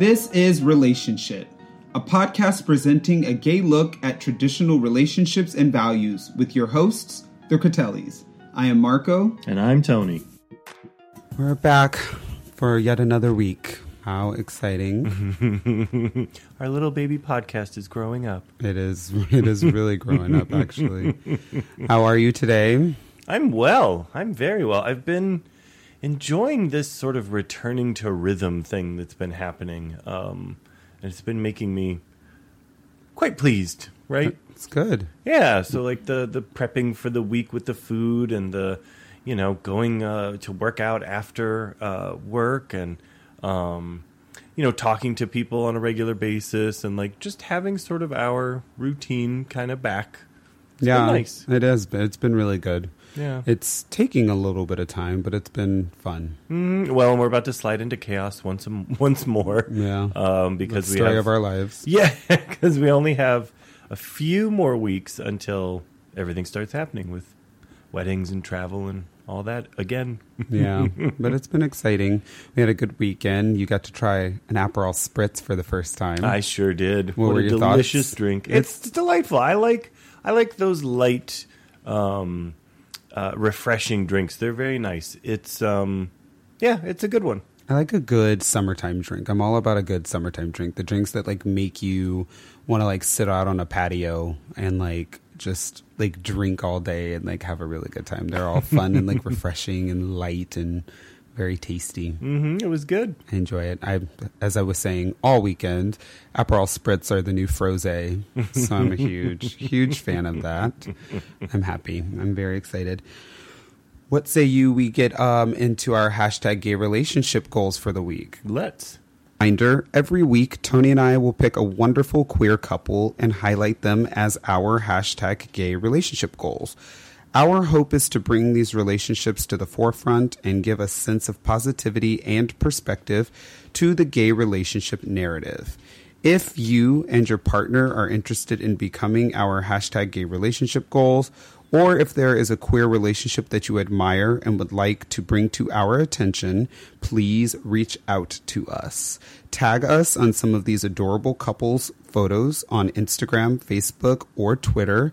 This is Relationship, a podcast presenting a gay look at traditional relationships and values with your hosts, the Critellis. I am Marco. And I'm Tony. We're back for yet another week. How exciting. Our little baby podcast is growing up. It is it is really growing up actually. How are you today? I'm well. I'm very well. I've been enjoying this sort of returning to rhythm thing that's been happening. Um, and it's been making me quite pleased, right? It's good. Yeah, so like the the prepping for the week with the food and the you know going uh, to work out after uh, work and um, you know talking to people on a regular basis and like just having sort of our routine kind of back. It's yeah, nice. It has been. It's been really good. Yeah, it's taking a little bit of time, but it's been fun. Mm, well, we're about to slide into chaos once once more. Yeah, um, because the we story have of our lives. Yeah, because we only have a few more weeks until everything starts happening with weddings and travel and all that again. yeah, but it's been exciting. We had a good weekend. You got to try an Aperol Spritz for the first time. I sure did. What what were a your delicious thoughts? drink! It's- It's, delightful. I like I like those light, um, uh, refreshing drinks. They're very nice. It's um, yeah, it's a good one. I like a good summertime drink. I'm all about a good summertime drink. The drinks that like make you want to like sit out on a patio and like just like drink all day and like have a really good time. They're all fun and like refreshing and light and very tasty. hmm It was good. I enjoy it. I, as I was saying all weekend, Aperol Spritz are the new Frosé, so I'm a huge, huge fan of that. I'm happy. I'm very excited. What say you? We get um, into our hashtag gay relationship goals for the week. Let's. Reminder: Every week, Tony and I will pick a wonderful queer couple and highlight them as our hashtag gay relationship goals. Our hope is to bring these relationships to the forefront and give a sense of positivity and perspective to the gay relationship narrative. If you and your partner are interested in becoming our hashtag gay relationship goals, or if there is a queer relationship that you admire and would like to bring to our attention, please reach out to us. Tag us on some of these adorable couples' photos on Instagram, Facebook, or Twitter.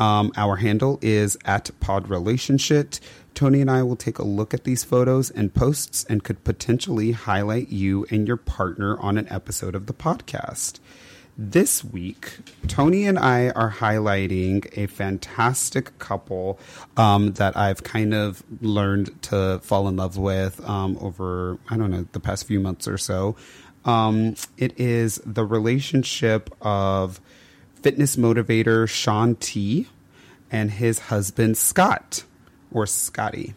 Um, our handle is at Pod Relationship. Tony and I will take a look at these photos and posts and could potentially highlight you and your partner on an episode of the podcast. This week, Tony and I are highlighting a fantastic couple um, that I've kind of learned to fall in love with um, over, I don't know, the past few months or so. Um, it is the relationship of fitness motivator Shaun T and his husband Scott or Scotty.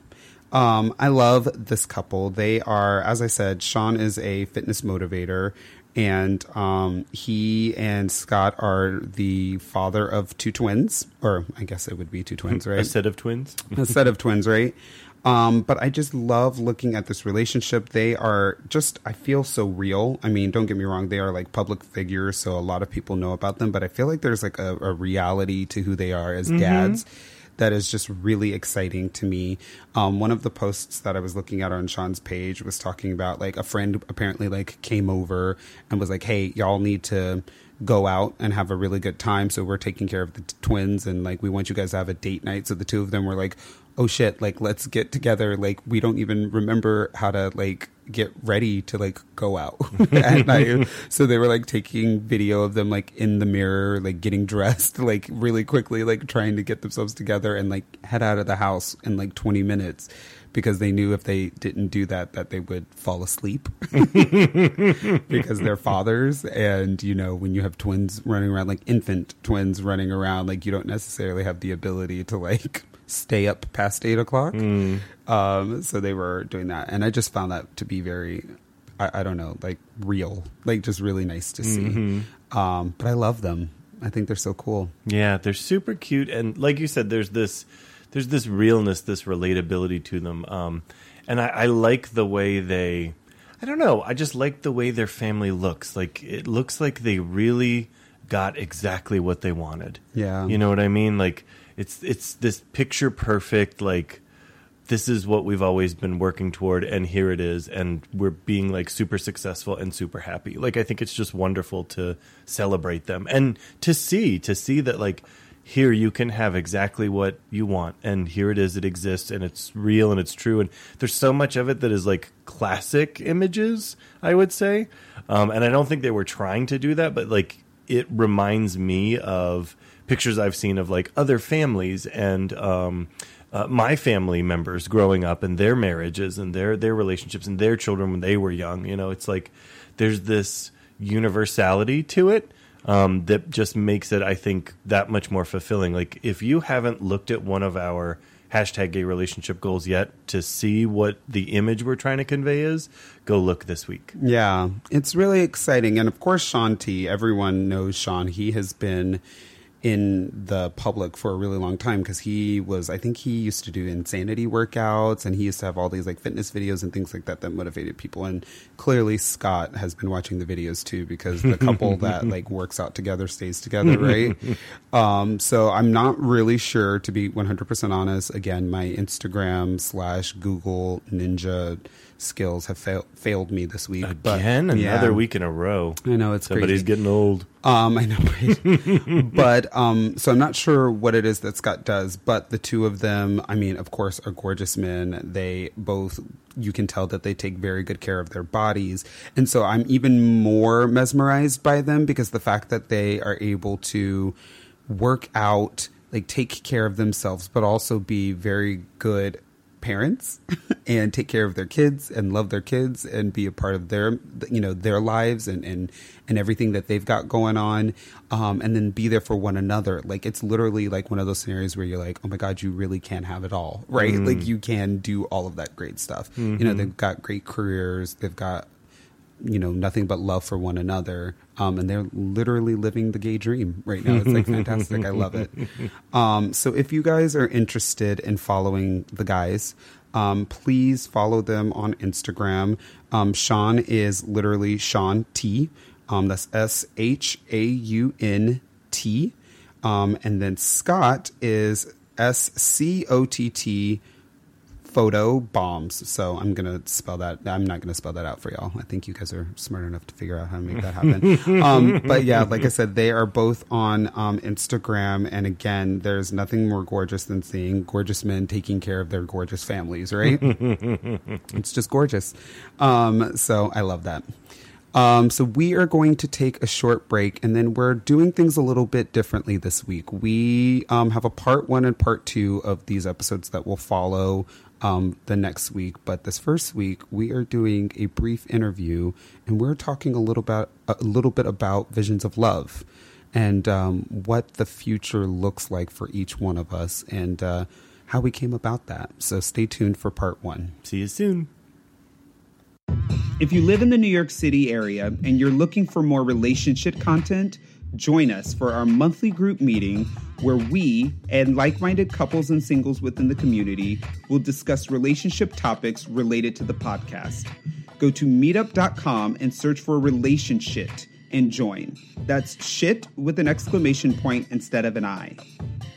Um, I love this couple. They are, as I said, Sean is a fitness motivator, and um, he and Scott are the father of two twins, or I guess it would be two twins, right? A set of twins. a set of twins, right? Um, but I just love looking at this relationship. They are just, I feel so real. I mean, don't get me wrong, they are like public figures, so a lot of people know about them, but I feel like there's like a, a reality to who they are as dads that is just really exciting to me. Um, one of the posts that I was looking at on Shaun's page was talking about like a friend apparently like came over and was like, hey, y'all need to go out and have a really good time. So we're taking care of the t- twins and like we want you guys to have a date night. So the two of them were like, oh shit, like let's get together. Like we don't even remember how to like get ready to like go out at night. So they were like taking video of them like in the mirror, like getting dressed like really quickly, like trying to get themselves together and like head out of the house in like 20 minutes because they knew if they didn't do that that they would fall asleep. Because they're fathers and you know when you have twins running around like infant twins running around like you don't necessarily have the ability to like stay up past eight o'clock. Um so they were doing that. And i just found that to be very i, I don't know like real like just really nice to see. Um but i love them. I think they're so cool. Yeah, they're super cute, and like you said, there's this there's this realness, this relatability to them, um, and I, I like the way they. I don't know. I just like the way their family looks. Like it looks like they really got exactly what they wanted. Yeah. you know what I mean. Like it's it's this picture perfect like this is what we've always been working toward and here it is and we're being like super successful and super happy like i think it's just wonderful to celebrate them and to see to see that like here you can have exactly what you want and here it is it exists and it's real and it's true and there's so much of it that is like classic images i would say um, and i don't think they were trying to do that but like it reminds me of pictures i've seen of like other families and um, uh, my family members growing up and their marriages and their their relationships and their children when they were young you know? It's like there's this universality to it um, that just makes it, I think, that much more fulfilling. Like, if you haven't looked at one of our hashtag gay relationship goals yet to see what the image we're trying to convey is, go look this week. Yeah, it's really exciting. And of course, Shaun T, everyone knows Shaun. He has been in the public for a really long time because he was i think he used to do insanity workouts and he used to have all these like fitness videos and things like that that motivated people. And clearly scott has been watching the videos too because the couple that like works out together stays together right? Um, so i'm not really sure to be 100% honest. Again my instagram slash google ninja skills have fail- failed me this week. Again, but, another yeah. week in a row. I know it's Somebody's crazy. getting old. Um, I know, but um, so I'm not sure what it is that Scott does, but the two of them, I mean, of course, are gorgeous men. They both, you can tell that they take very good care of their bodies, and so I'm even more mesmerized by them because the fact that they are able to work out, like take care of themselves, but also be very good parents and take care of their kids and love their kids and be a part of their you know their lives and and and everything that they've got going on um and then be there for one another. Like it's literally like one of those scenarios where you're like oh my god you really can have it all right? Like you can do all of that great stuff. You know they've got great careers they've got you know nothing but love for one another um, and they're literally living the gay dream right now. It's like fantastic. I love it. Um, so if you guys are interested in following the guys um, please follow them on instagram. Um, shaun is literally shaun t. Um, that's s-h-a-u-n-t um, and then scott is s-c-o-t-t photo bombs. So I'm gonna spell that. I'm not gonna spell that out for y'all. I think you guys are smart enough to figure out how to make that happen. um, but yeah, like I said, they are both on um, Instagram, and again, there's nothing more gorgeous than seeing gorgeous men taking care of their gorgeous families. Right? it's just gorgeous. Um, so I love that. Um, so we are going to take a short break, and then we're doing things a little bit differently this week. We um, have a part one and part two of these episodes that will follow um, the next week. But this first week, we are doing a brief interview, and we're talking a little about a little bit about visions of love and um, what the future looks like for each one of us, and uh, how we came about that. So stay tuned for part one. See you soon. If you live in the New York City area and you're looking for more relationship content, join us for our monthly group meeting where we and like minded couples and singles within the community will discuss relationship topics related to the podcast. Go to meetup.com and search for relationship and join. That's shit with an exclamation point instead of an I.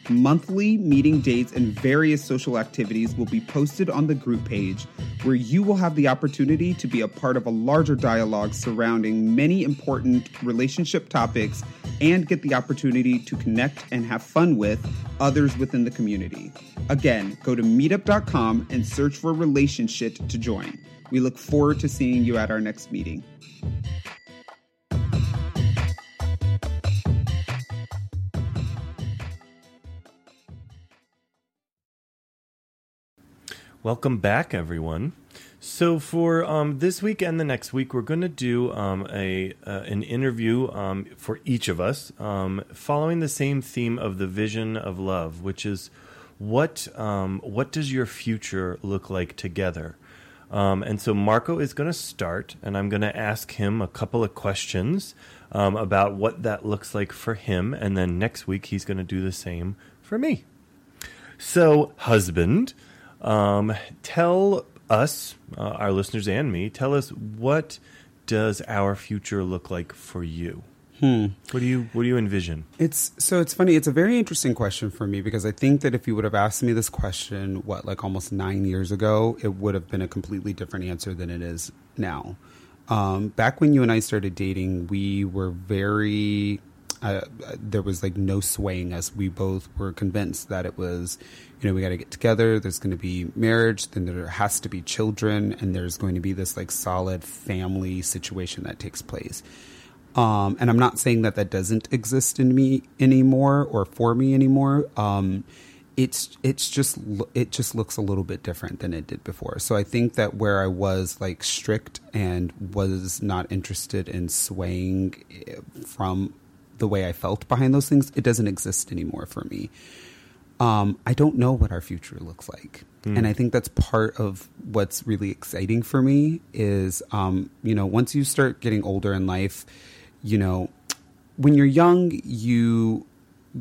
Monthly meeting dates and various social activities will be posted on the group page, where you will have the opportunity to be a part of a larger dialogue surrounding many important relationship topics and get the opportunity to connect and have fun with others within the community. Again, go to meetup.com and search for relationship to join. We look forward to seeing you at our next meeting. Welcome back, everyone. So for um, this week and the next week, we're going to do um, a uh, an interview um, for each of us, um, following the same theme of the vision of love, which is what um, what does your future look like together? Um, and so Marco is going to start, and I'm going to ask him a couple of questions about what that looks like for him, and then next week he's going to do the same for me. So, husband, um, tell us, uh, our listeners and me, tell us what does our future look like for you? What do you What do you envision? It's so it's funny. It's a very interesting question for me because I think that if you would have asked me this question, what like almost nine years ago, it would have been a completely different answer than it is now. Um, back when you and I started dating, we were very. There was like no swaying us. We both were convinced that it was, you know, we got to get together. There's going to be marriage, then there has to be children, and there's going to be this like solid family situation that takes place. Um, and I'm not saying that that doesn't exist in me anymore or for me anymore. Um, it's it's just it just looks a little bit different than it did before. So I think that where I was like strict and was not interested in swaying eh, from the way I felt behind those things, it doesn't exist anymore for me. Um, I don't know what our future looks like. And I think that's part of what's really exciting for me is, um, you know, once you start getting older in life, you know, when you're young, you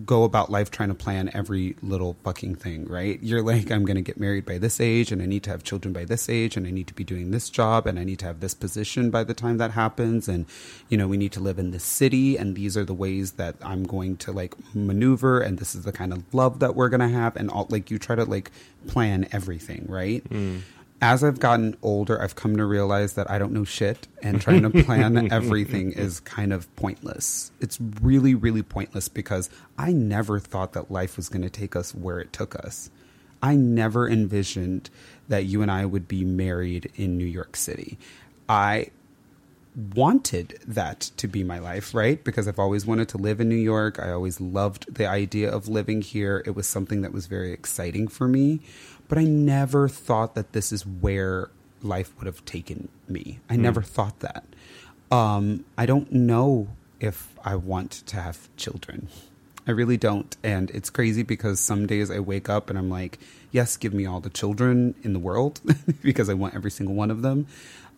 go about life trying to plan every little fucking thing, right? You're like, I'm going to get married by this age and I need to have children by this age and I need to be doing this job and I need to have this position by the time that happens. And, you know, we need to live in this city and these are the ways that I'm going to like maneuver and this is the kind of love that we're going to have. And all like you try to like plan everything, right? Mm. As I've gotten older, I've come to realize that I don't know shit, and trying to plan everything is kind of pointless. It's really, really pointless because I never thought that life was going to take us where it took us. I never envisioned that you and I would be married in New York City. I wanted that to be my life, right? Because I've always wanted to live in New York. I always loved the idea of living here. It was something that was very exciting for me. But I never thought that this is where life would have taken me. I never thought that. Um, I don't know if I want to have children. I really don't. And it's crazy because some days I wake up and I'm like, yes, give me all the children in the world because I want every single one of them.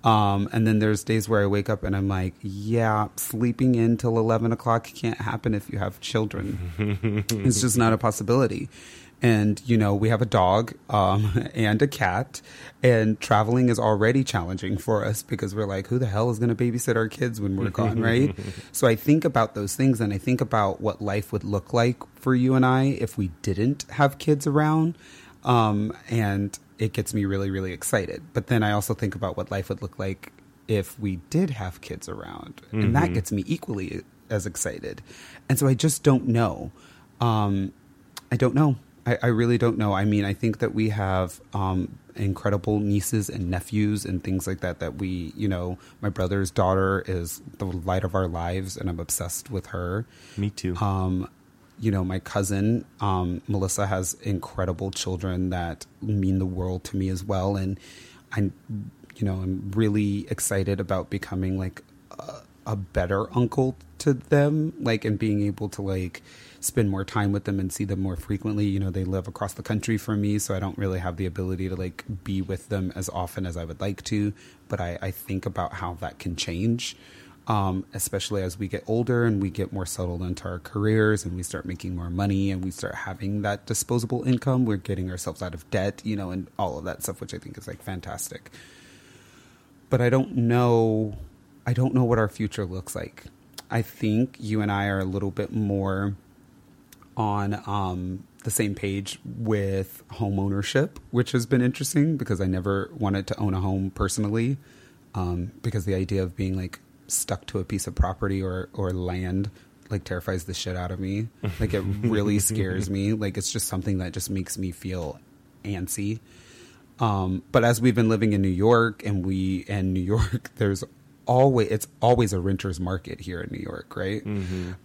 Um, and then there's days where I wake up and I'm like, yeah, sleeping in till 11 o'clock can't happen if you have children. it's just not a possibility. And, you know, we have a dog um, and a cat, and traveling is already challenging for us because we're like, who the hell is going to babysit our kids when we're gone, right? So I think about those things and I think about what life would look like for you and I if we didn't have kids around. Um, and it gets me really, really excited. But then I also think about what life would look like if we did have kids around. And that gets me equally as excited. And so I just don't know. Um, I don't know. I, I really don't know. I mean, I think that we have um, incredible nieces and nephews and things like that. That we, you know, my brother's daughter is the light of our lives, and I'm obsessed with her. Me too. Um, you know, my cousin um, Melissa has incredible children that mean the world to me as well, and I'm, you know, I'm really excited about becoming like a, a better uncle to them, like, and being able to like spend more time with them and see them more frequently. You know, they live across the country from me, so I don't really have the ability to like be with them as often as I would like to. But I, I think about how that can change um, especially as we get older and we get more settled into our careers and we start making more money and we start having that disposable income. We're getting ourselves out of debt, you know, and all of that stuff, which I think is like fantastic. But I don't know. I don't know what our future looks like. I think you and I are a little bit more on um, the same page with home ownership, which has been interesting because I never wanted to own a home personally. Um, because the idea of being like stuck to a piece of property or or land like terrifies the shit out of me. Like it really scares me. Like it's just something that just makes me feel antsy. Um, but as we've been living in New York and we and New York, there's always it's always a renter's market here in New York, right?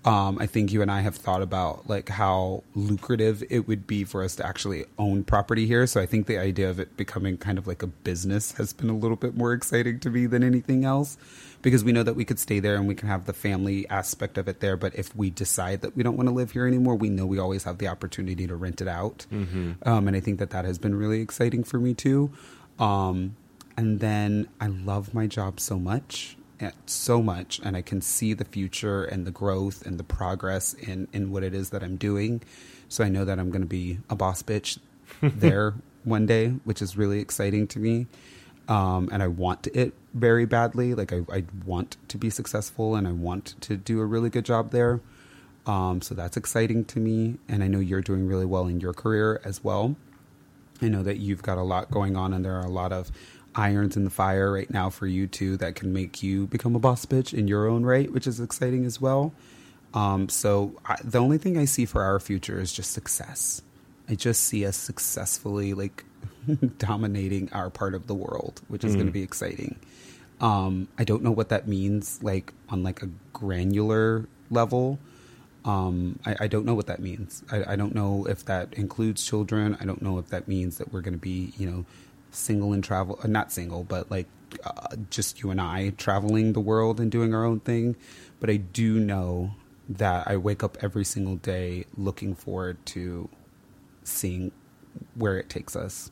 Um, I think you and I have thought about like how lucrative it would be for us to actually own property here. So I think the idea of it becoming kind of like a business has been a little bit more exciting to me than anything else because we know that we could stay there and we can have the family aspect of it there. But if we decide that we don't want to live here anymore, we know we always have the opportunity to rent it out. Um, and I think that that has been really exciting for me too. Um, and then I love my job so much, eh, so much, and I can see the future and the growth and the progress in in what it is that I'm doing. So I know that I'm going to be a boss bitch there one day, which is really exciting to me. um, and I want it very badly. Like I, I want to be successful, and I want to do a really good job there. Um, so that's exciting to me, and I know you're doing really well in your career as well. I know that you've got a lot going on, and there are a lot of irons in the fire right now for you too that can make you become a boss bitch in your own right, which is exciting as well. Um, so I, the only thing I see for our future is just success. I just see us successfully like dominating our part of the world, which is mm. going to be exciting. Um, I don't know what that means, like on like a granular level. Um, I, I, don't know what that means. I, I, don't know if that includes children. I don't know if that means that we're going to be, you know, single and travel, uh, not single, but like uh, just you and I traveling the world and doing our own thing. But I do know that I wake up every single day looking forward to seeing where it takes us.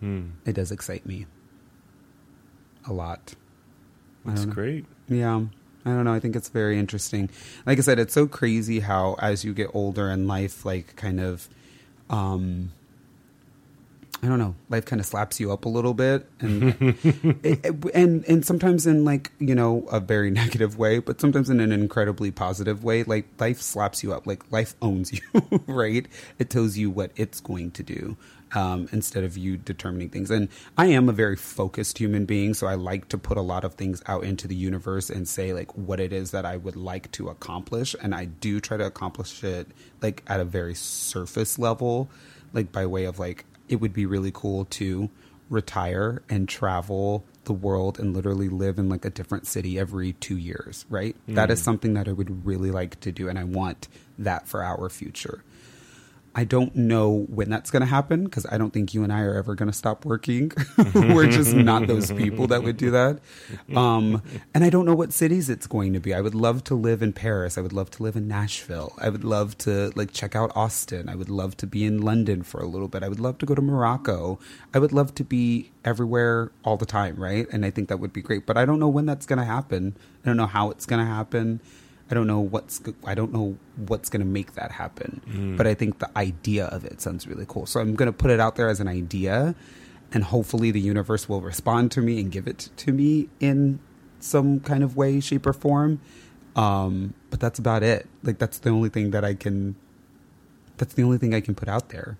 Hmm. It does excite me a lot. That's great. Yeah. I don't know. I think it's very interesting. Like I said, it's so crazy how as you get older in life, like kind of, um, I don't know, life kind of slaps you up a little bit, and it, and and sometimes in like you know a very negative way, but sometimes in an incredibly positive way. Like life slaps you up, like life owns you, right? It tells you what it's going to do um, instead of you determining things. And I am a very focused human being, so I like to put a lot of things out into the universe and say like what it is that I would like to accomplish, and I do try to accomplish it like at a very surface level, like by way of like it would be really cool to retire and travel the world and literally live in like a different city every two years, right? Mm. That is something that I would really like to do, and I want that for our future. I don't know when that's going to happen because I don't think you and I are ever going to stop working. We're just not those people that would do that. Um, and I don't know what cities it's going to be. I would love to live in Paris. I would love to live in Nashville. I would love to like check out Austin. I would love to be in London for a little bit. I would love to go to Morocco. I would love to be everywhere all the time, right? And I think that would be great. But I don't know when that's going to happen. I don't know how it's going to happen. I don't know what's I don't know what's going to make that happen. Mm. But I think the idea of it sounds really cool. So I'm going to put it out there as an idea, and hopefully the universe will respond to me and give it to me in some kind of way, shape, or form. Um, but that's about it. Like that's the only thing that I can. That's the only thing I can put out there.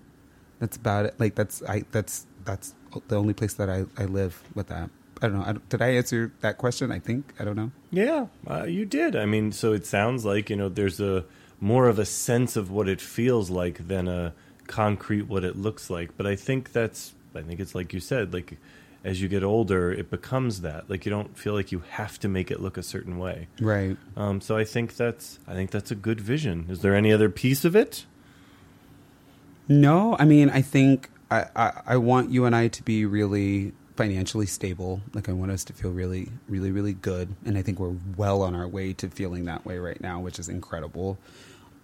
That's about it. Like that's I. That's that's the only place that I I live with that. I don't know. I, did I answer that question? I think I don't know. Yeah, uh, you did. I mean, so it sounds like you know there's a more of a sense of what it feels like than a concrete what it looks like. But I think that's I think it's like you said, like as you get older, it becomes that. Like you don't feel like you have to make it look a certain way. Right. Um, so I think that's I think that's a good vision. Is there any other piece of it? No, I mean I think I, I, I want you and I to be really financially stable. Like I want us to feel really, really, really good, and I think we're well on our way to feeling that way right now, which is incredible.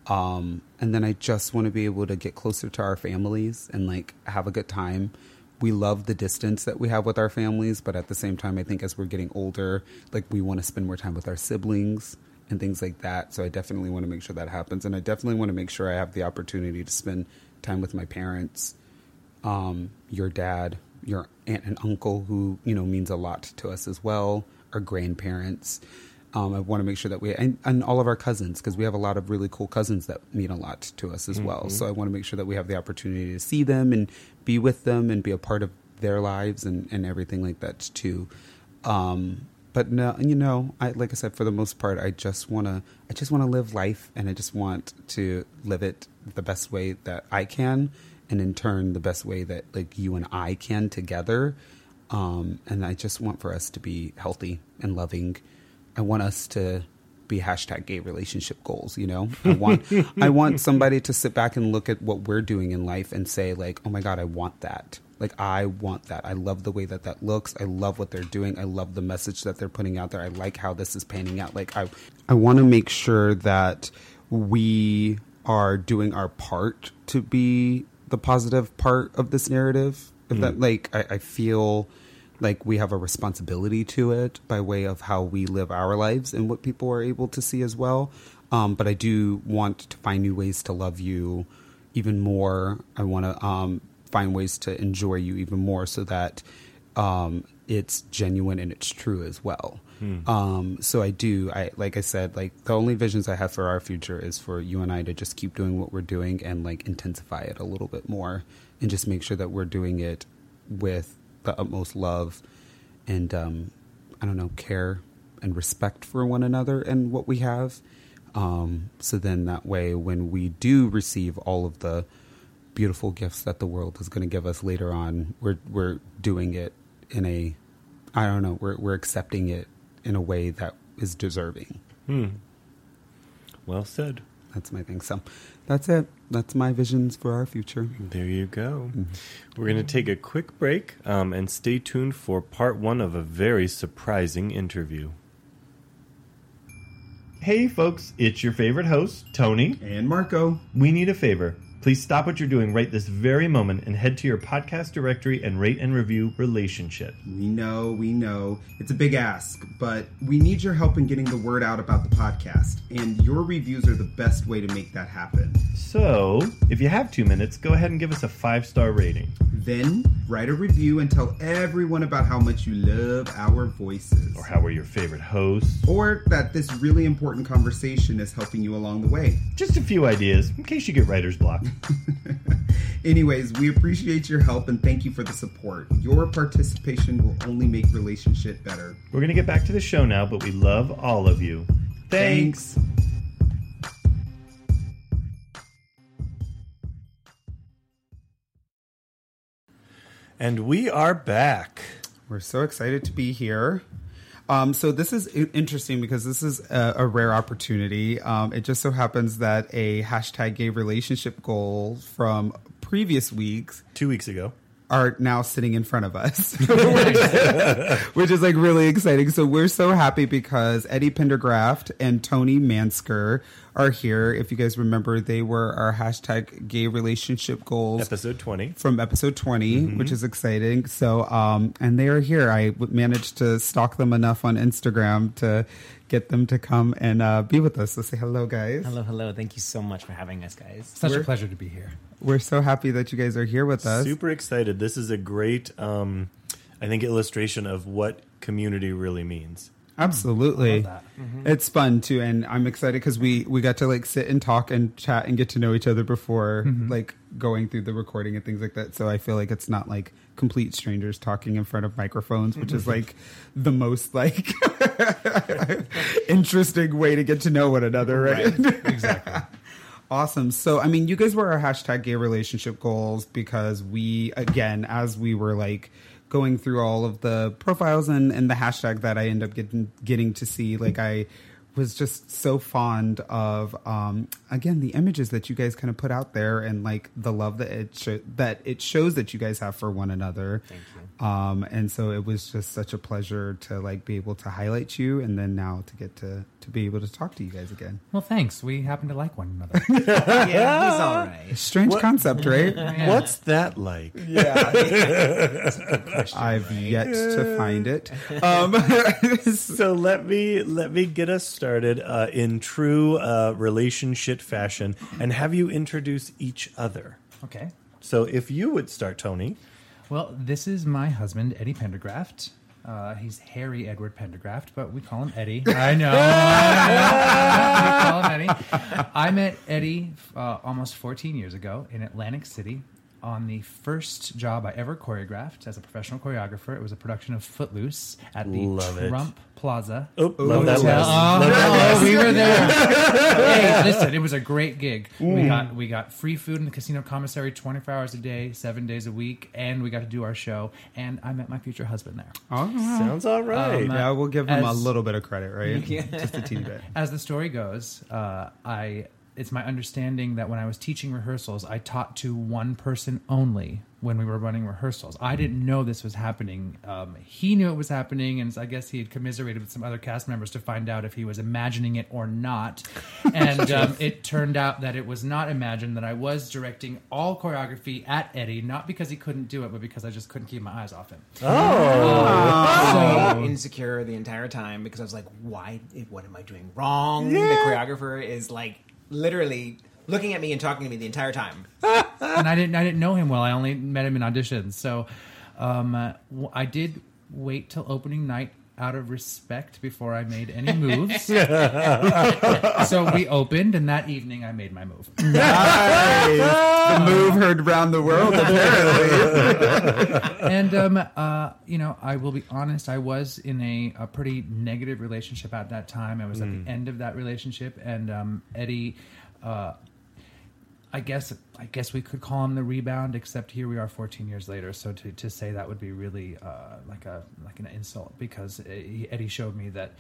Um, and then I just want to be able to get closer to our families and like have a good time. We love the distance that we have with our families, but at the same time, I think as we're getting older, like we want to spend more time with our siblings and things like that. So I definitely want to make sure that happens, and I definitely want to make sure I have the opportunity to spend time with my parents, um, your dad, your aunt and uncle, who you know means a lot to us as well, our grandparents. Um, I want to make sure that we and, and all of our cousins because we have a lot of really cool cousins that mean a lot to us as mm-hmm. well. So I want to make sure that we have the opportunity to see them and be with them and be a part of their lives and, and everything like that too. Um, but no, you know, I like I said, for the most part, I just want to I just want to live life and I just want to live it the best way that I can and in turn the best way that like you and I can together. Um, and I just want for us to be healthy and loving. I want us to be hashtag gay relationship goals. You know, I want I want somebody to sit back and look at what we're doing in life and say like, oh my god, I want that. Like I want that. I love the way that that looks. I love what they're doing. I love the message that they're putting out there. I like how this is panning out. Like I I want to make sure that we are doing our part to be the positive part of this narrative. If mm. that like I, I feel like we have a responsibility to it by way of how we live our lives and what people are able to see as well. Um, but I do want to find new ways to love you even more. I want to um, find ways to enjoy you even more so that um, it's genuine and it's true as well. Um, so I do, I like I said, like the only visions I have for our future is for you and I to just keep doing what we're doing and like intensify it a little bit more, and just make sure that we're doing it with the utmost love and um, I don't know care and respect for one another and what we have. Um, so then that way, when we do receive all of the beautiful gifts that the world is going to give us later on, we're we're doing it in a I don't know, we're we're accepting it in a way that is deserving. Well said. That's my thing. So that's it. That's my visions for our future. There you go. We're going to take a quick break um, and stay tuned for part one of a very surprising interview. Hey, folks, it's your favorite host, Tony. And Marco. We need a favor. Please stop what you're doing right this very moment and head to your podcast directory and rate and review Relationship. We know, we know. It's a big ask, but we need your help in getting the word out about the podcast, and your reviews are the best way to make that happen. So, if you have two minutes, go ahead and give us a five star rating. Then write a review and tell everyone about how much you love our voices. Or how we're your favorite hosts. Or that this really important conversation is helping you along the way. Just a few ideas in case you get writer's block. Anyways, we appreciate your help and thank you for the support. Your participation will only make relationship better. We're going to get back to the show now, but we love all of you. Thanks. And we are back. We're so excited to be here. Um, so this is interesting because this is a, a rare opportunity. Um, it just so happens that a hashtag gay relationship goal from previous weeks Two weeks ago. Are now sitting in front of us, which is like really exciting. So we're so happy because Eddie Pendergraft and Tony Mansker are here. If you guys remember, they were our hashtag gay relationship goals Episode 20. from episode 20, which is exciting. So, um, and they are here. I managed to stalk them enough on Instagram to get them to come and uh, be with us. So say hello, guys. Hello, hello. Thank you so much for having us, guys. Such We're- a pleasure to be here. We're so happy that you guys are here with us. Super excited. This is a great, um, I think, illustration of what community really means. Absolutely. Love It's fun too, and I'm excited because we we got to like sit and talk and chat and get to know each other before like going through the recording and things like that. So I feel like it's not like complete strangers talking in front of microphones, which is like the most like interesting way to get to know one another, right? Exactly. Awesome. So, I mean, you guys were our hashtag gay relationship goals because we, again, as we were like going through all of the profiles and, and the hashtag that I end up getting getting to see, like I was just so fond of, um, again, the images that you guys kind of put out there and like the love that it sho- that it shows that you guys have for one another. Thank you. Um, and so it was just such a pleasure to like be able to highlight you, and then now to get to to be able to talk to you guys again. Well, thanks. We happen to like one another. yeah, he's all right. Strange concept, right? What's that like? Yeah. I've yet to find it. Um, so let me let me get us started uh, in true uh, relationship fashion and have you introduce each other. Okay. So if you would start, Tony. Well, this is my husband, Eddie Pendergraft. Uh, he's Harry Edward Pendergraft, but we call him Eddie. I know. I know. we call him Eddie. I met Eddie uh, almost 14 years ago in Atlantic City on the first job I ever choreographed as a professional choreographer. It was a production of Footloose at the Love it. Trump Plaza. Oh, love that Hotel. list. Oh, Love that no, list. we were there. hey, listen, it was a great gig. We got we got free food in the casino commissary, twenty four hours a day, seven days a week, and we got to do our show. And I met my future husband there. oh, Sounds all right. Um, yeah, we'll give him a little bit of credit, right? Just a teeny bit. As the story goes, uh, I it's my understanding that when I was teaching rehearsals, I taught to one person only when we were running rehearsals. I didn't know this was happening. Um, he knew it was happening, and I guess he had commiserated with some other cast members to find out if he was imagining it or not. And um, it turned out that it was not imagined. That I was directing all choreography at Eddie, not because he couldn't do it, but because I just couldn't keep my eyes off him. I was insecure the entire time because I was like, why? What am I doing wrong? The choreographer is like literally looking at me and talking to me the entire time. and I didn't I didn't know him well. I only met him in auditions. So um, uh, I did wait till opening night out of respect before I made any moves. so we opened, and that evening I made my move. Nice. the move heard round the world, apparently. and um, uh, you know, I will be honest. I was in a, a pretty negative relationship at that time. I was at the end of that relationship, and um, Eddie. Uh, I guess I guess we could call him the rebound, except here we are 14 years later. So to, to say that would be really uh, like a like an insult because Eddie showed me that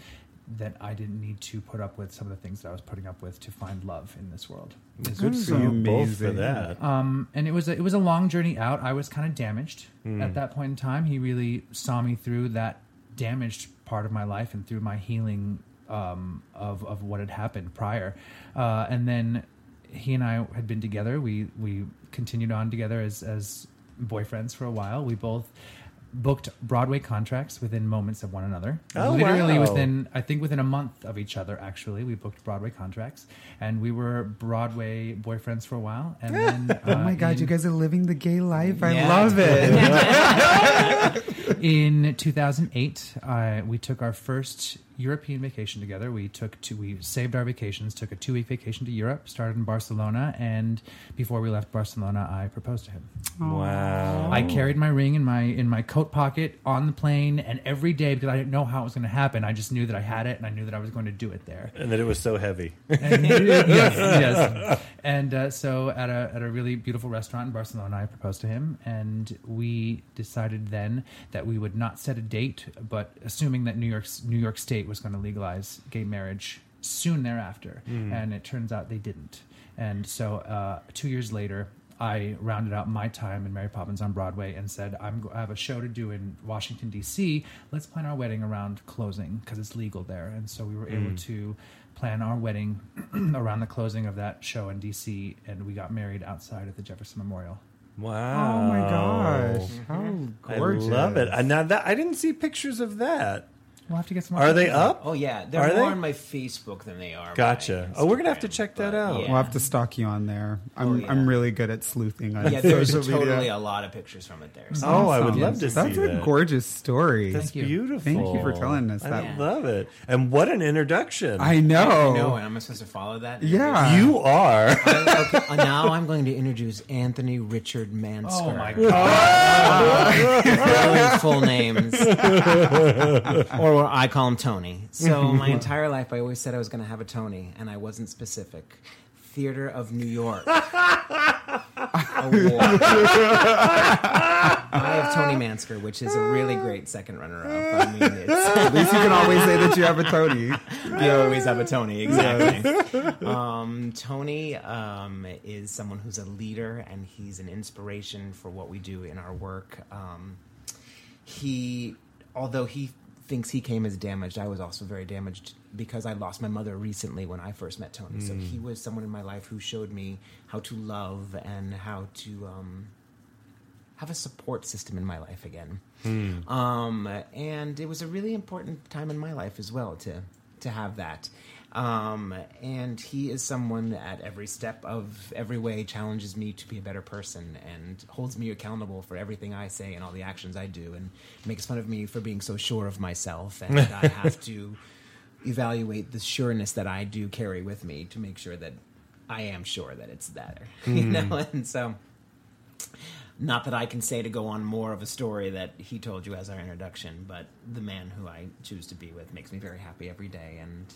that I didn't need to put up with some of the things that I was putting up with to find love in this world. Good for you both for that. Um, and it was a, it was a long journey out. I was kind of damaged at that point in time. He really saw me through that damaged part of my life and through my healing um, of of what had happened prior. Uh, and then he and I had been together. We we continued on together as as boyfriends for a while. We both booked Broadway contracts within moments of one another. Oh, Literally wow. within I think within a month of each other actually. We booked Broadway contracts and we were Broadway boyfriends for a while and then Oh my uh, God, in- you guys are living the gay life. I Yeah. love it. in 2008 uh, we took our first european vacation together we took two we saved our vacations took a two week vacation to europe started in barcelona and before we left barcelona i proposed to him Wow. i carried my ring in my in my coat pocket on the plane and every day because i didn't know how it was going to happen i just knew that i had it and i knew that i was going to do it there And that it was so heavy. and, yes, yes. And uh, so at a at a really beautiful restaurant in Barcelona, I proposed to him, and we decided then that we would not set a date, but assuming that New York New York State was going to legalize gay marriage soon thereafter, mm. and it turns out they didn't. And so uh, two years later. I rounded out my time in Mary Poppins on Broadway and said, I'm, go- I have a show to do in Washington, D.C. Let's plan our wedding around closing because it's legal there. And so we were able mm. to plan our wedding around the closing of that show in DC, and we got married outside at the Jefferson Memorial. Wow. Oh my gosh. Mm-hmm. How gorgeous. I love it. And now that I didn't see pictures of that. We'll have to get some. Are they up? Oh yeah, they're Are more they? on my Facebook than they are. Gotcha. my Oh, we're gonna have to check that out. Yeah. We'll have to stalk you on there. I'm Oh, yeah. I'm really good at sleuthing on yeah, there's social totally media. a lot of pictures from it there. So. Oh, I would love to see. That. That's see a that. gorgeous story. That's Thank you. beautiful. Thank you for telling us that. I love it. And what an introduction. I know. No, and I'm supposed to follow that. Yeah. you are. okay, uh, now I'm going to introduce Anthony Richard Mansker. Oh my god! His full names, or I call him Tony. So my entire life, I always said I was going to have a Tony, and I wasn't specific. Theater of New York. Award. I have Tony Mansker, which is a really great second runner-up. I mean, it's At least you can always say that you have a Tony. you always have a Tony, exactly. um, Tony um, is someone who's a leader and he's an inspiration for what we do in our work. Um, he, although he thinks he came as damaged, I was also very damaged because I lost my mother recently when I first met Tony. So he was someone in my life who showed me how to love and how to. Um, have a support system in my life again. Um, and it was a really important time in my life as well to to have that. Um, and he is someone that at every step of every way challenges me to be a better person and holds me accountable for everything I say and all the actions I do and makes fun of me for being so sure of myself and I have to evaluate the sureness that I do carry with me to make sure that I am sure that it's there. You know, and so not that I can say to go on more of a story that he told you as our introduction, but the man who I choose to be with makes me very happy every day, and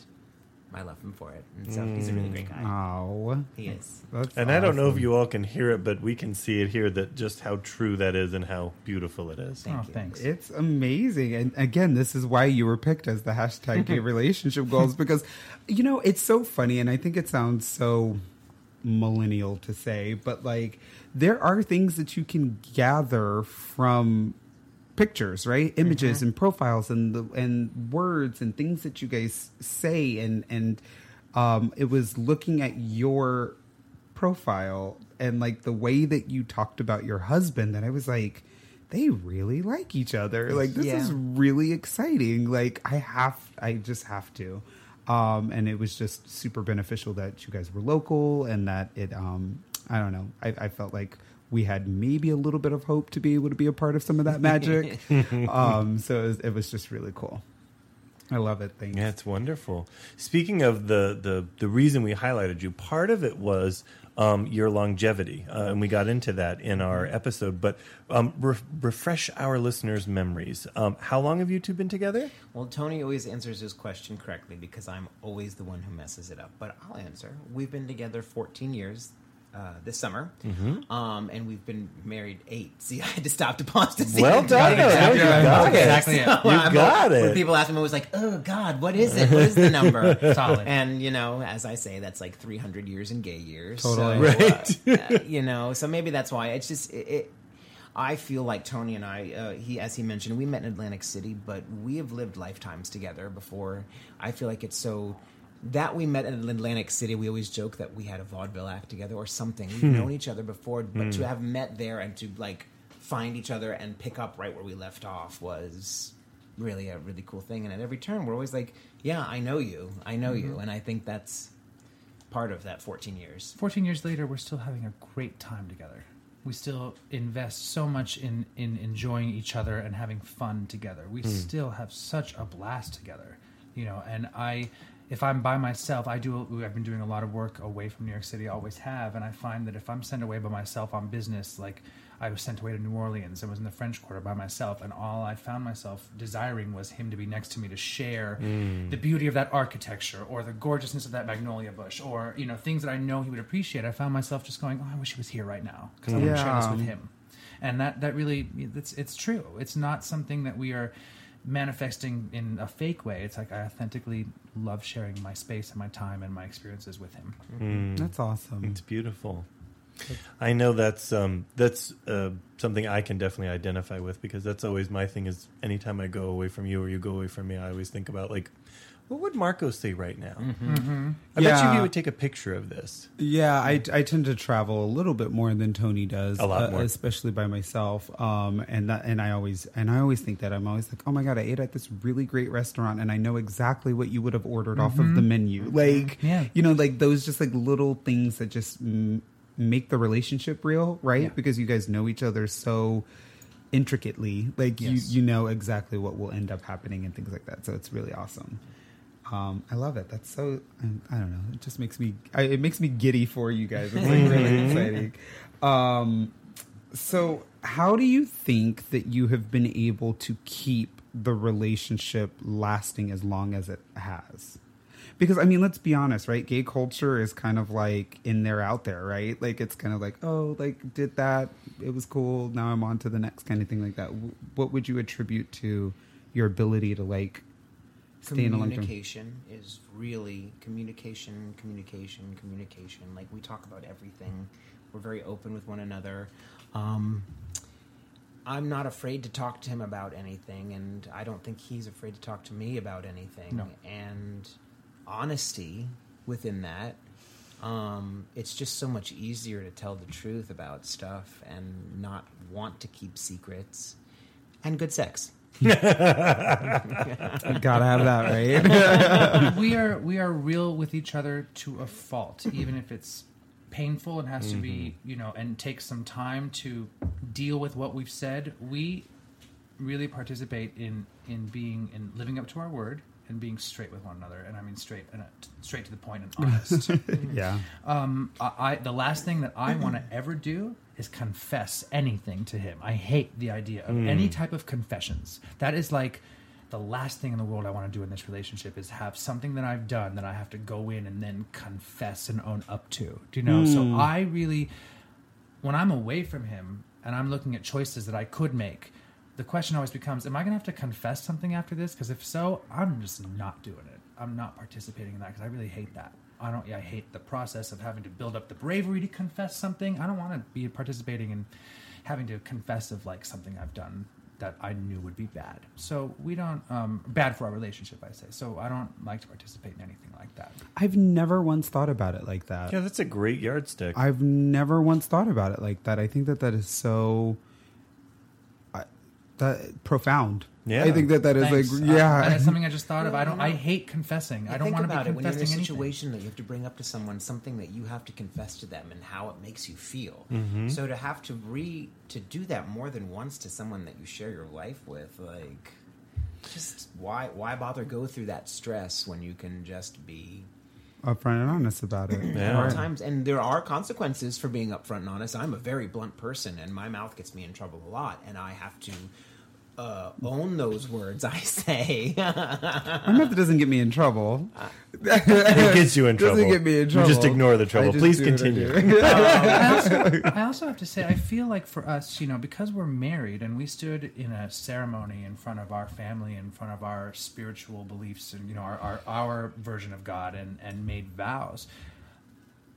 I love him for it. And so he's a really great guy. Oh, He is. that's And I don't know if awesome. you all can hear it, but we can see it here that just how true that is and how beautiful it is. Thank oh, you. thanks. It's amazing. And again, this is why you were picked as the hashtag gay relationship goals because, you know, it's so funny. And I think it sounds so millennial to say, but like there are things that you can gather from pictures, right? Images and profiles and the and words and things that you guys say and and um it was looking at your profile and like the way that you talked about your husband that I was like they really like each other. Like this Yeah. is really exciting. Like I have I just have to. Um and it was just super beneficial that you guys were local and that it um I don't know. I, I felt like we had maybe a little bit of hope to be able to be a part of some of that magic. um, so it was, it was just really cool. I love it. Thanks. Yeah, it's wonderful. Speaking of the the the reason we highlighted you, part of it was um, your longevity, uh, and we got into that in our episode. But um, re- refresh our listeners' memories. Um, how long have you two been together? Well, Tony always answers his question correctly because I'm always the one who messes it up. But I'll answer. We've been together 14 years. Uh, this summer, Mm-hmm. um, and we've been married eight. See, I had to stop to pause to see. Well done. No, you got it. Exactly it. So You got When it. people ask me, I was like, "Oh God, what is it? What is the number?" Solid. And you know, as I say, that's like 300 years in gay years. Totally. So, Right. uh, uh, you know, so maybe that's why it's just it. it I feel like Tony and I, uh, he as he mentioned, we met in Atlantic City, but we have lived lifetimes together before. I feel like it's so that we met in Atlantic City. We always joke that we had a vaudeville act together or something. We've hmm. known each other before, but to hmm. have met there and to like find each other and pick up right where we left off was really a really cool thing. And at every turn, we're always like, "Yeah, I know you, I know you," mm-hmm. and I think that's part of that 14 years. 14 years later, we're still having a great time together. We still invest so much in, in enjoying each other and having fun together. We hmm. still have such a blast together, you know. And I, if I'm by myself, I do. I've been doing a lot of work away from New York City, always have. And I find that if I'm sent away by myself on business, like I was sent away to New Orleans and was in the French Quarter by myself, and all I found myself desiring was him to be next to me to share mm. the beauty of that architecture or the gorgeousness of that magnolia bush or you know things that I know he would appreciate. I found myself just going, "Oh, I wish he was here right now because I want to share this with him." And that that really it's it's true. It's not something that we are manifesting in a fake way. It's like I authentically love sharing my space and my time and my experiences with him. That's awesome. It's beautiful. I know that's um, that's uh, something I can definitely identify with because that's always my thing. Is anytime I go away from you or you go away from me, I always think about like, what would Marco say right now? I bet you he would take a picture of this. Yeah, I, I tend to travel a little bit more than Tony does, A lot uh, more. especially by myself. Um, and that, and I always and I always think that I'm always like, oh my god, I ate at this really great restaurant, and I know exactly what you would have ordered off of the menu. Like, Yeah. you know, like those just like little things that just m- make the relationship real, right? Yeah. Because you guys know each other so intricately, like Yes. you you know exactly what will end up happening and things like that. So it's really awesome. Um, I love it. That's so. I, I don't know. It just makes me. I, it makes me giddy for you guys. It's like really exciting. Um, so, how do you think that you have been able to keep the relationship lasting as long as it has? Because I mean, let's be honest, right? Gay culture is kind of like in there, out there, right? Like it's kind of like, oh, like did that? It was cool. Now I'm on to the next kind of thing, like that. What would you attribute to your ability to like stay in a long term? communication is really communication communication communication. Like we talk about everything. We're very open with one another. Um, i'm not afraid to talk to him about anything and i don't think he's afraid to talk to me about anything. No. and honesty within that um, it's just so much easier to tell the truth about stuff and not want to keep secrets. And good sex Gotta have that, right? we are we are real with each other to a fault, even if it's painful and has to be you know and takes some time to deal with what we've said. We really participate in in being in living up to our word and being straight with one another, and I mean straight and uh, straight to the point and honest. yeah. um, I, I the last thing that I want to ever do is confess anything to him. I hate the idea of mm. any type of confessions. That is like the last thing in the world I want to do in this relationship is have something that I've done that I have to go in and then confess and own up to. Do you know? So mm. I really when I'm away from him and I'm looking at choices that I could make, the question always becomes, am I going to have to confess something after this? Because if so, I'm just not doing it. I'm not participating in that because I really hate that. I don't. I hate the process of having to build up the bravery to confess something. I don't want to be participating in having to confess of like something I've done that I knew would be bad. So we don't um, bad for our relationship. I say. So I don't like to participate in anything like that. I've never once thought about it like that. Yeah, that's a great yardstick. I've never once thought about it like that. I think that that is so. I, that profound. Yeah. I think that that is Thanks. like Uh, yeah. that's something I just thought of. I don't. I hate confessing. I don't want to about be it when you're in a confessing anything. situation that you have to bring up to someone something that you have to confess to them and how it makes you feel. Mm-hmm. So to have to re to do that more than once to someone that you share your life with, like, just why why bother go through that stress when you can just be upfront and honest about it. Yeah. There are times, and there are consequences for being upfront and honest. I'm a very blunt person, and my mouth gets me in trouble a lot, and I have to uh, own those words I say. My method doesn't get me in trouble. It gets you in trouble. Doesn't get me in You just ignore the trouble. Please do I continue. I, also, I also have to say, I feel like for us, you know, because we're married and we stood in a ceremony in front of our family, in front of our spiritual beliefs, and you know, our our, our version of God, and and made vows.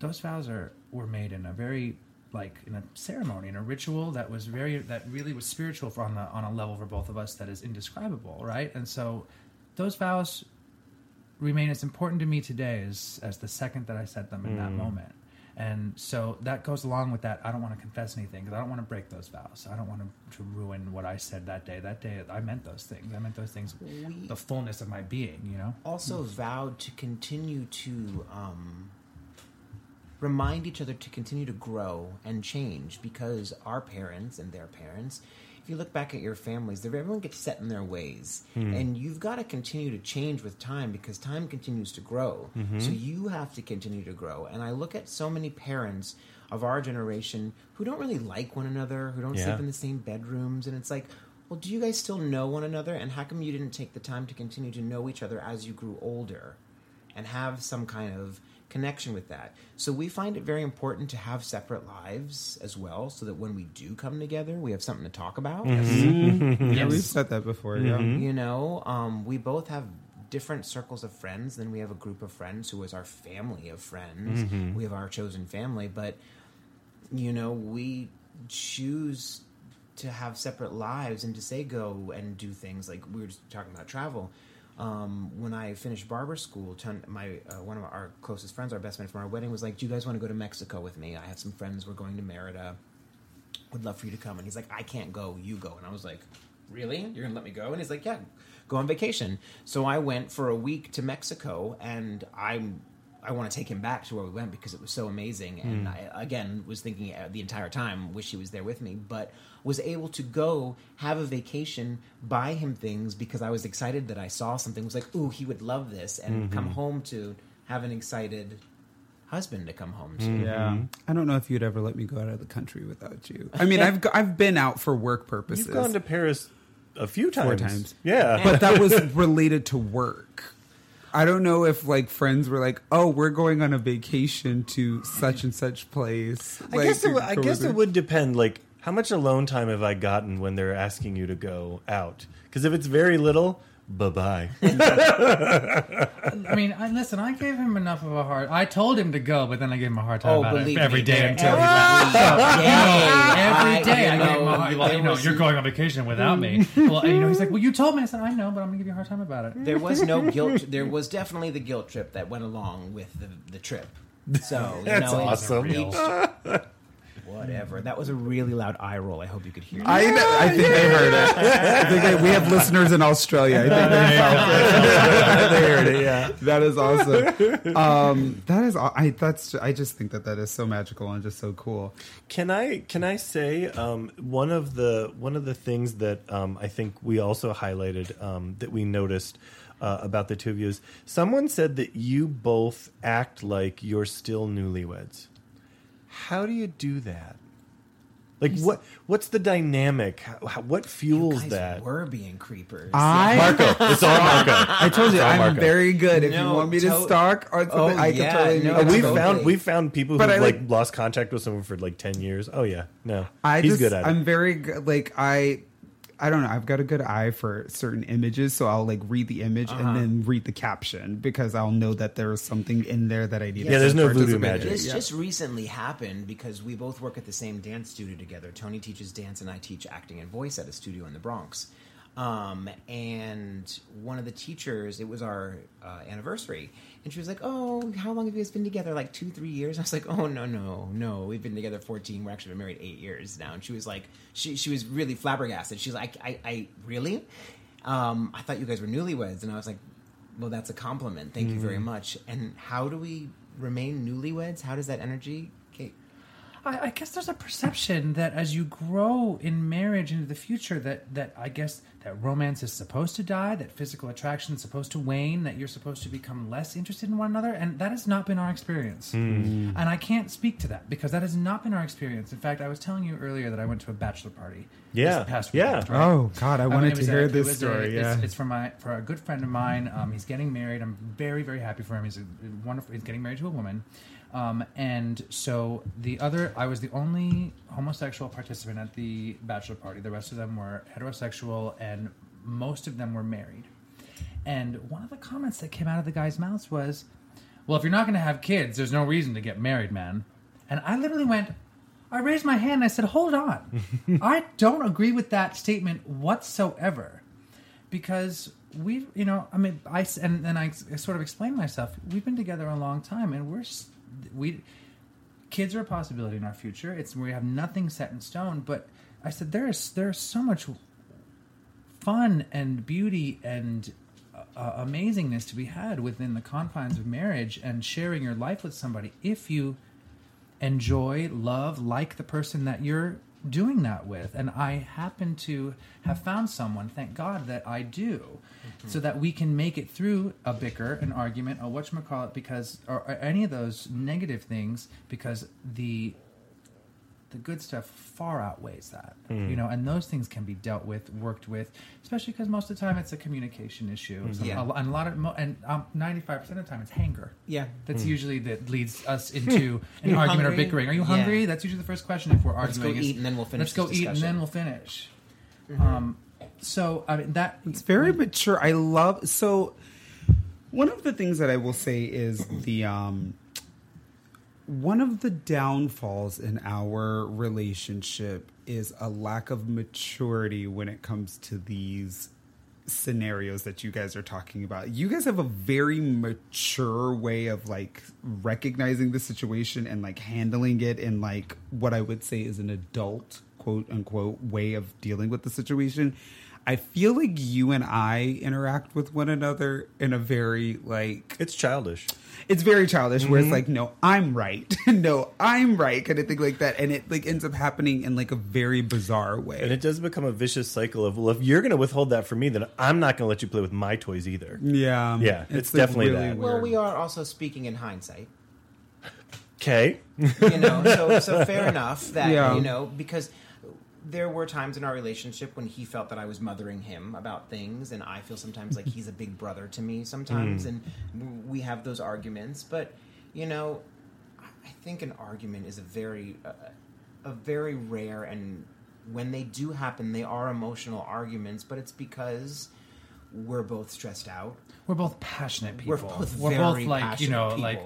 Those vows are were made in a very like in a ceremony, in a ritual that was very that really was spiritual for on a on a level for both of us that is indescribable, right? And so, those vows remain as important to me today as as the second that I said them in that moment. And so that goes along with that. I don't want to confess anything because I don't want to break those vows. I don't want to, to ruin what I said that day. That day, I meant those things. I meant those things, We- the fullness of my being. You know. also vowed to continue to um, remind each other to continue to grow and change because our parents and their parents if you look back at your families everyone gets set in their ways. Hmm. And you've got to continue to change with time because time continues to grow. Mm-hmm. So you have to continue to grow. And i look at so many parents of our generation who don't really like one another who don't Yeah. sleep in the same bedrooms. And it's like well do you guys still know one another? And how come you didn't take the time to continue to know each other as you grew older and have some kind of connection with that. So we find it very important to have separate lives as well, so that when we do come together, we have something to talk about. Mm-hmm. Mm-hmm. Yeah, we've said that before. Yeah. Mm-hmm. You know, um, we both have different circles of friends. Then we have a group of friends who is our family of friends. We have our chosen family, but you know, we choose to have separate lives and to say go and do things like we were just talking about travel. Um, when I finished barber school, my uh, one of our closest friends, our best man from our wedding, was like, "Do you guys want to go to Mexico with me? I have some friends. We're going to Merida. Would love for you to come." And he's like, "I can't go. You go." And I was like, "Really? You're gonna let me go?" And he's like, "Yeah, go on vacation." So I went for a week to Mexico, and I'm I want to take him back to where we went because it was so amazing. And hmm. I, again, was thinking uh, the entire time, wish he was there with me, but was able to go have a vacation, buy him things because I was excited that I saw something. Was like, ooh, he would love this, and mm-hmm. come home to have an excited husband to come home to. Mm-hmm. Yeah. I don't know if you'd ever let me go out of the country without you. I mean, I've I've been out for work purposes. You've gone to Paris a few times. Four times. Yeah. but that was related to work. I don't know if like friends were like, "Oh, we're going on a vacation to such and such place." I Like, guess it, I guess it would depend. Like, how much alone time have I gotten when they're asking you to go out? Because if it's very little, bye bye. I mean, I, listen, I gave him enough of a hard. I told him to go, but then I gave him a hard time Oh, about it believe every me, day there- until he every left. day, Every day, I, you gave him a hard. there Well, you know, was- you're going on vacation without me. Well, you know, he's like, "Well, you told me." I said, "I know, but I'm going to give you a hard time about it." There was no guilt. There was definitely the guilt trip that went along with the, the trip. So you That's know, awesome. Real. Whatever. That was a really loud eye roll. I hope you could hear. it. I, know, I think they heard it. I think they, we have listeners in Australia. I think they felt it. they heard it. Yeah, that is awesome. Um, that is. I that's. I just think that that is so magical and just so cool. Can I can I say um, one of the one of the things that um, I think we also highlighted um, that we noticed uh, about the two of you is someone said that you both act like you're still newlyweds. How do you do that? Like what what's the dynamic? How, how, what You fuels guys that? were being creepers. I Marco, it's all Marco. I told you I'm Marco. very good. If you want me to to- stalk or something, Oh, I can yeah, totally. no, meet we Totally. found we found people who But I like, like- lost contact with someone for like ten years. Oh yeah, no, I he's just, good at it. I'm very good. Like I, I don't know. I've got a good eye for certain images, so I'll like read the image Uh-huh. and then read the caption because I'll know that there is something in there that I need. Yeah, there's no to voodoo magic. This Yeah. just recently happened because we both work at the same dance studio together. Tony teaches dance, and I teach acting and voice at a studio in the Bronx. Um, and one of the teachers, it was our uh, anniversary, and she was like, "Oh, how long have you guys been together? Like two, three years?" I was like, "Oh no, no, no, we've been together fourteen. We're actually been married eight years now." And she was like, she she was really flabbergasted. She's like, "I, I really? Um, I thought you guys were newlyweds," and I was like, "Well, that's a compliment. Thank you very much." And how do we remain newlyweds? How does that energy? Kate? I, I guess there's a perception that as you grow in marriage into the future, that that I guess that romance is supposed to die, that physical attraction is supposed to wane, that you're supposed to become less interested in one another, and that has not been our experience. And I can't speak to that because that has not been our experience. In fact, I was telling you earlier that I went to a bachelor party. Yeah, this past yeah. weekend, right? Oh God, I Um, wanted it to was hear a- this was a- story. yeah. it's, it's for my for a good friend of mine. Um, he's getting married. I'm very very happy for him. He's a wonderful. He's getting married to a woman, um, and so the other, I was the only homosexual participant at the bachelor party. The rest of them were heterosexual, and most of them were married. And one of the comments that came out of the guy's mouth was, "Well, if you're not going to have kids, there's no reason to get married, man." And I literally went. I raised my hand and I said, Hold on. I don't agree with that statement whatsoever. Because we, you know, I mean, I, and then I sort of explained myself. We've been together a long time and we're, we, kids are a possibility in our future. It's, we have nothing set in stone. But I said, there is, there's so much fun and beauty and uh, amazingness to be had within the confines of marriage and sharing your life with somebody if you enjoy, love, like the person that you're doing that with. And I happen to have found someone, thank God that I do, mm-hmm. so that we can make it through a bicker, an argument, a whatchamacallit, because, or, or any of those negative things, because the the good stuff far outweighs that you know and those things can be dealt with worked with especially because most of the time it's a communication issue So Yeah. a, and a lot of and um, 95% of the time it's hanger Yeah. that's usually that leads us into an you argument or bickering. Are you Yeah. hungry? That's usually the first question if we're Let's arguing. go is, eat and then we'll finish Let's go this eat and then we'll finish. Um, so I mean that It's very mature. I love so. One of the things that I will say is the um, one of the downfalls in our relationship is a lack of maturity when it comes to these scenarios that you guys are talking about. You guys have a very mature way of like recognizing the situation and like handling it in like what I would say is an adult quote unquote way of dealing with the situation. I feel like you and I interact with one another in a very like It's childish. it's very childish where Mm-hmm. it's like no i'm right no i'm right kind of thing like that and it like ends up happening in like a very bizarre way And it does become a vicious cycle of, well, if you're going to withhold that from me, then I'm not going to let you play with my toys either. yeah Yeah, it's definitely that. Well, we are also speaking in hindsight. Okay. you know so so fair enough that Yeah. you know because there were times in our relationship when he felt that I was mothering him about things, and I feel sometimes like he's a big brother to me sometimes, and we have those arguments. But you know, I think an argument is a very uh, a very rare, and when they do happen, they are emotional arguments. But it's because we're both stressed out. we're both passionate people. We're both We're very both like you know people. like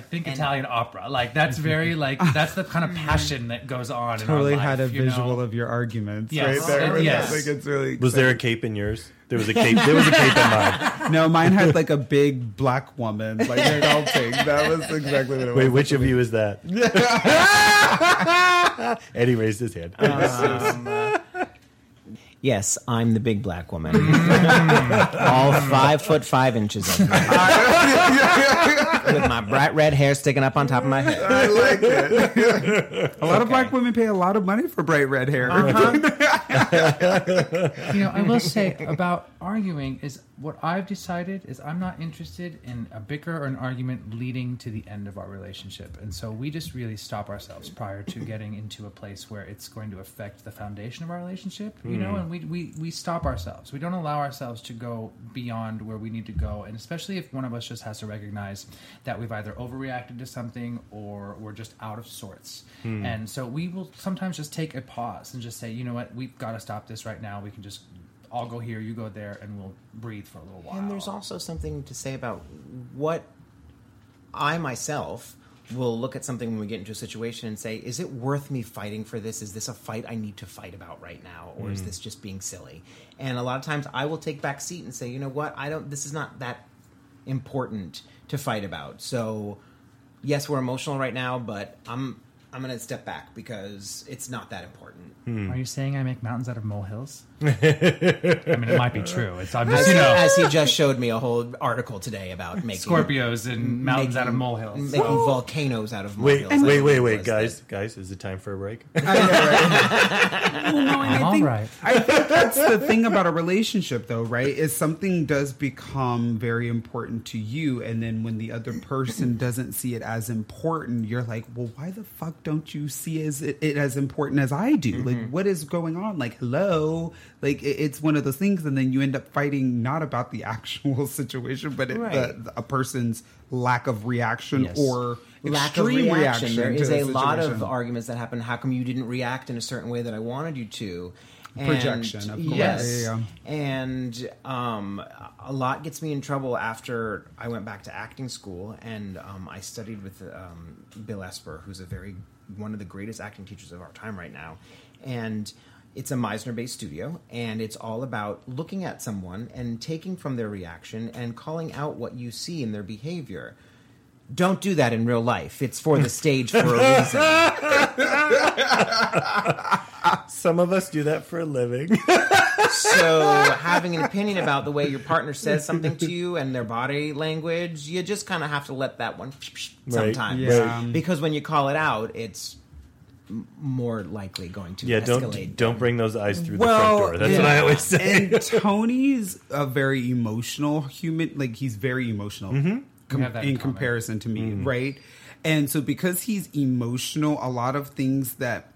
think And- Italian opera. Like that's very like that's the kind of passion that goes on. totally in our life, had a you know? visual of your arguments Yes. right there yes. that. like it's really Was there a cape in yours? There was a cape. There was a cape in mine. no mine had like a big black woman like adulting that was exactly what it was Wait, which of you is that? Eddie raised his hand. Um, yes, I'm the big black woman. Mm. All five foot five inches of me. With my bright red hair sticking up on top of my head. I like it. a lot of black women pay a lot of money for bright red hair. Uh-huh. you know, I will say about arguing is what I've decided is I'm not interested in a bicker or an argument leading to the end of our relationship. And so we just really stop ourselves prior to getting into a place where it's going to affect the foundation of our relationship, you know, hmm. and we, we, we stop ourselves. We don't allow ourselves to go beyond where we need to go. And especially if one of us just has to recognize that we've either overreacted to something or we're just out of sorts. Hmm. And so we will sometimes just take a pause and just say, you know what, we've got to stop this right now. We can just I'll go here, you go there, and we'll breathe for a little while. And there's also something to say about what I myself we'll look at something when we get into a situation and say, is it worth me fighting for this? Is this a fight I need to fight about right now? Or is mm. this just being silly? And a lot of times I will take back seat and say, you know what? I don't, this is not that important to fight about. So yes, we're emotional right now, but I'm, I'm going to step back because it's not that important. Hmm. Are you saying I make mountains out of molehills? I mean, it might be true. It's I'm just As, you know as he just showed me a whole article today about making Scorpios and mountains out of molehills. making volcanoes out of Wait, molehills. wait, I wait, think wait, guys, the- guys, is it time for a break? Well, no, I'm I think, right. I think that's the thing about a relationship, though, right? Is something does become very important to you, and then when the other person doesn't see it as important, you're like, well, why the fuck don't you see as it, it as important as I do? Like, mm-hmm. what is going on? Like, hello, like it, it's one of those things, and then you end up fighting not about the actual situation, but it, Right. the, a person's lack of reaction Yes. or lack of extreme reaction. There to is the a lot of arguments that happen. How come you didn't react in a certain way that I wanted you to? And- Projection, of course. Yes. Yeah, And um, a lot gets me in trouble after I went back to acting school and um, I studied with um, Bill Esper, who's a very one of the greatest acting teachers of our time right now. And it's a Meisner-based studio, and it's all about looking at someone and taking from their reaction and calling out what you see in their behavior. Don't do that in real life. It's for the stage for a reason. Some of us do that for a living. So, having an opinion about the way your partner says something to you and their body language, you just kind of have to let that one sometimes. Yeah. Because when you call it out, it's m- more likely going to yeah, escalate. don't don't bring those eyes through the front door. That's what I always say. and Tony's a very emotional human. Like he's very emotional mm-hmm. com- We have that in in comparison to me, mm-hmm. right? And so because he's emotional, a lot of things that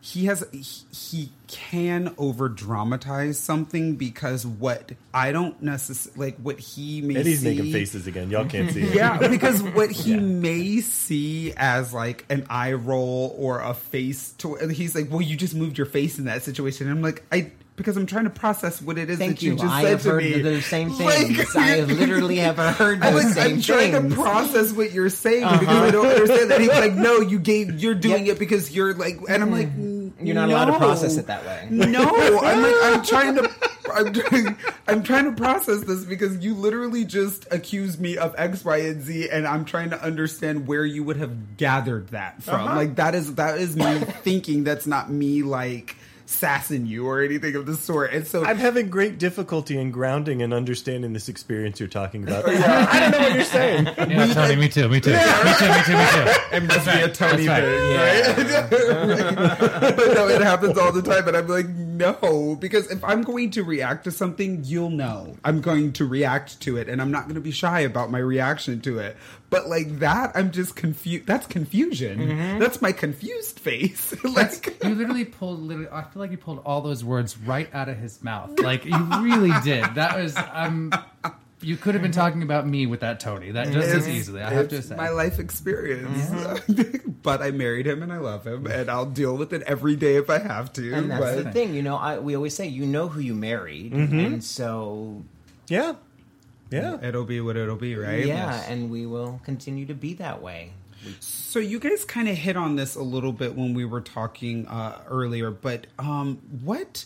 he has, he, he can over dramatize something because what I don't necessarily like what he may Eddie's see, making faces again. Y'all can't see it. yeah, because what he may see as like an eye roll or a face to and he's like, Well, you just moved your face in that situation. And I'm like, I because I'm trying to process what it is Thank that you, you. just I said have to heard me. the same Like- I have literally have heard those like, same I'm trying things. to process what you're saying because I uh-huh. don't understand that. He's like, no, you gave, you're doing Yep. it because you're like, and I'm like, mm-hmm. mm, You're not allowed to process it that way. No, I'm like, I'm trying to, I'm trying, I'm trying to process this because you literally just accused me of X, Y, and Z, and I'm trying to understand where you would have gathered that from. Uh-huh. Like that is that is me thinking. That's not me like sassing you or anything of the sort. And so I'm having great difficulty in grounding and understanding this experience you're talking about. I don't know what you're saying. Yeah, Tony, me too, me too, me too, me too, me too. it must be a Tony That's right. thing, right? but no, it happens all the time, and I'm like, no, because if I'm going to react to something, you'll know I'm going to react to it, and I'm not going to be shy about my reaction to it. But like that, I'm just confused. That's confusion. Mm-hmm. That's my confused face. like, You literally pulled. Literally, I feel like you pulled all those words right out of his mouth. Like you really did. That was. Um, you could have been talking about me with that Tony. That just as easily. I have to say. my life experience. but I married him, and I love him, and I'll deal with it every day if I have to. And that's but the thing, you know. I, we always say, you know who you married, and so Yeah. Yeah. it'll be what it'll be, right? yeah, and we will continue to be that way. So you guys kind of hit on this a little bit when we were talking uh, earlier, but um, what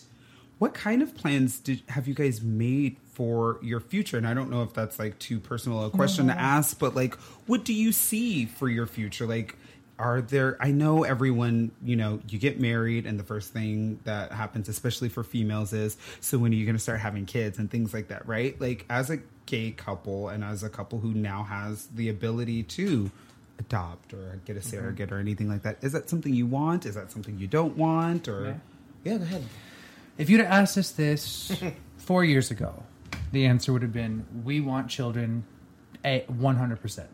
what kind of plans did have you guys made for your future? And I don't know if that's like too personal a question to ask, but like, what do you see for your future? Like, are there? I know everyone, you know, you get married, and the first thing that happens, especially for females, is so when are you going to start having kids and things like that, right? Like, as a gay couple and as a couple who now has the ability to adopt or get a mm-hmm. surrogate or anything like that. Is that something you want? Is that something you don't want? Or Yeah, go ahead. If you'd have asked us this four years ago, the answer would have been, "We want children, a one hundred percent."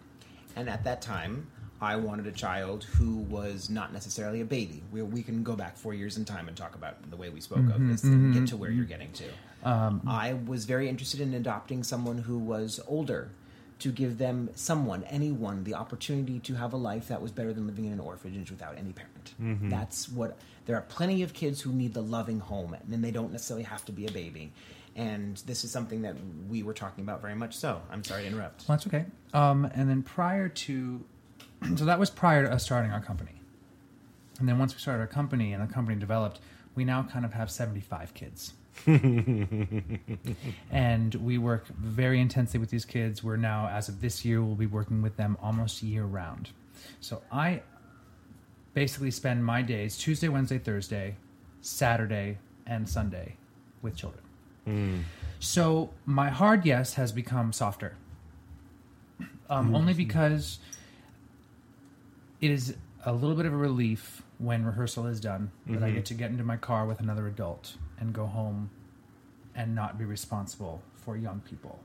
And at that time, I wanted a child who was not necessarily a baby. We, we can go back four years in time and talk about the way we spoke of mm-hmm, this and get mm-hmm. to where you're getting to. Um, I was very interested in adopting someone who was older to give them, someone, anyone, the opportunity to have a life that was better than living in an orphanage without any parent. Mm-hmm. That's what. There are plenty of kids who need the loving home, and they don't necessarily have to be a baby. And this is something that we were talking about very much so. I'm sorry to interrupt. Well, that's okay. Um, and then prior to so that was prior to us starting our company. And then once we started our company and the company developed, we now kind of have 75 kids. and we work very intensely with these kids. We're now, as of this year, we'll be working with them almost year round. So I basically spend my days Tuesday, Wednesday, Thursday, Saturday, and Sunday with children. So my hard yes has become softer. Um, Only because it is a little bit of a relief when rehearsal is done that I get to get into my car with another adult and go home and not be responsible for young people.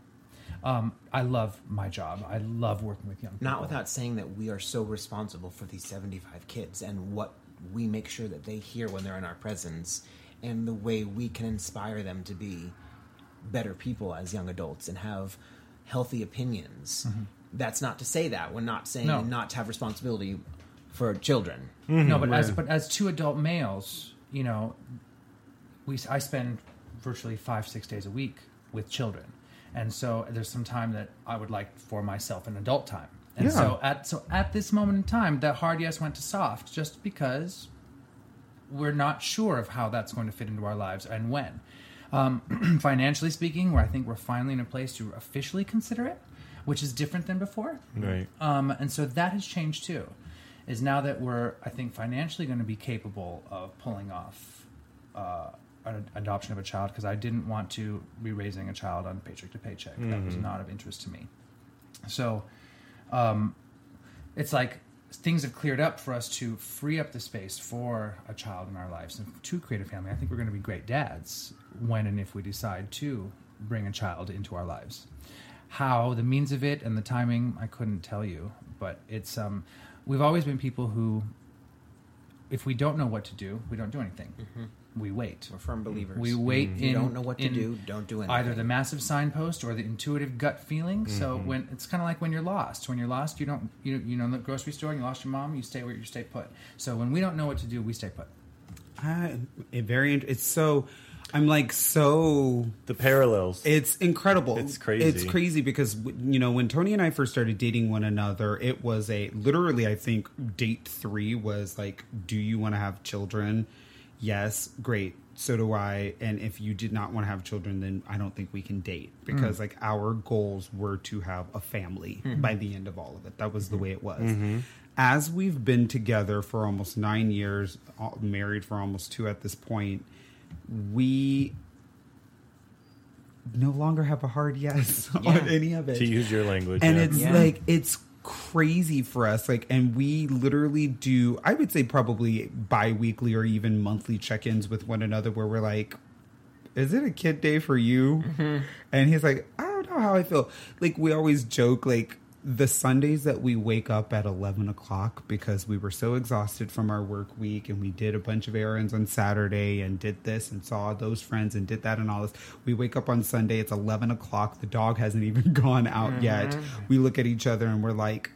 Um, I love my job. I love working with young people. Not without saying that we are so responsible for these 75 kids and what we make sure that they hear when they're in our presence and the way we can inspire them to be better people as young adults and have healthy opinions. Mm-hmm. That's not to say that. We're not saying No. not to have responsibility for children. Mm-hmm. No, but as but as two adult males, you know, we I spend virtually five six days a week with children, and so there's some time that I would like for myself an adult time. And Yeah. so at so at this moment in time, that hard yes went to soft just because we're not sure of how that's going to fit into our lives and when. Um, financially speaking, where I think we're finally in a place to officially consider it, which is different than before. Right. Um, and so that has changed too. Is now that we're, I think, financially going to be capable of pulling off uh, an adoption of a child because I didn't want to be raising a child on paycheck to paycheck. That was not of interest to me. So um, it's like things have cleared up for us to free up the space for a child in our lives and to create a family. I think we're going to be great dads when and if we decide to bring a child into our lives. How the means of it and the timing, I couldn't tell you, but it's um, we've always been people who, if we don't know what to do, we don't do anything. We wait. We're firm believers. We wait If you in- don't know what to do, don't do anything. Either the massive signpost or the intuitive gut feeling. So mm-hmm. when it's kind of like when you're lost. When you're lost, you don't you you know in the grocery store and you lost your mom, you stay where you stay put. So when we don't know what to do, we stay put. I, it very. It's so. I'm like so. The parallels. It's incredible. It's crazy. It's crazy because you know when Tony and I first started dating one another, it was a literally. I think date three was like, "Do you want to have children?" Yes, great. So do I. And if you did not want to have children, then I don't think we can date hmm. because like our goals were to have a family hmm. by the end of all of it. That was the hmm. way it was. Mm-hmm. As we've been together for almost nine years, married for almost two at this point, we no longer have a hard yes Yeah. on any of it. to use your language. and yeah. it's Yeah. like it's crazy for us like and we literally do I would say probably bi-weekly or even monthly check-ins with one another where we're like is it a kid day for you? Mm-hmm. And he's like, I don't know how I feel. Like we always joke, like the Sundays that we wake up at eleven o'clock because we were so exhausted from our work week and we did a bunch of errands on Saturday and did this and saw those friends and did that and all this. We wake up on Sunday, it's eleven o'clock, the dog hasn't even gone out yet. We look at each other and we're like,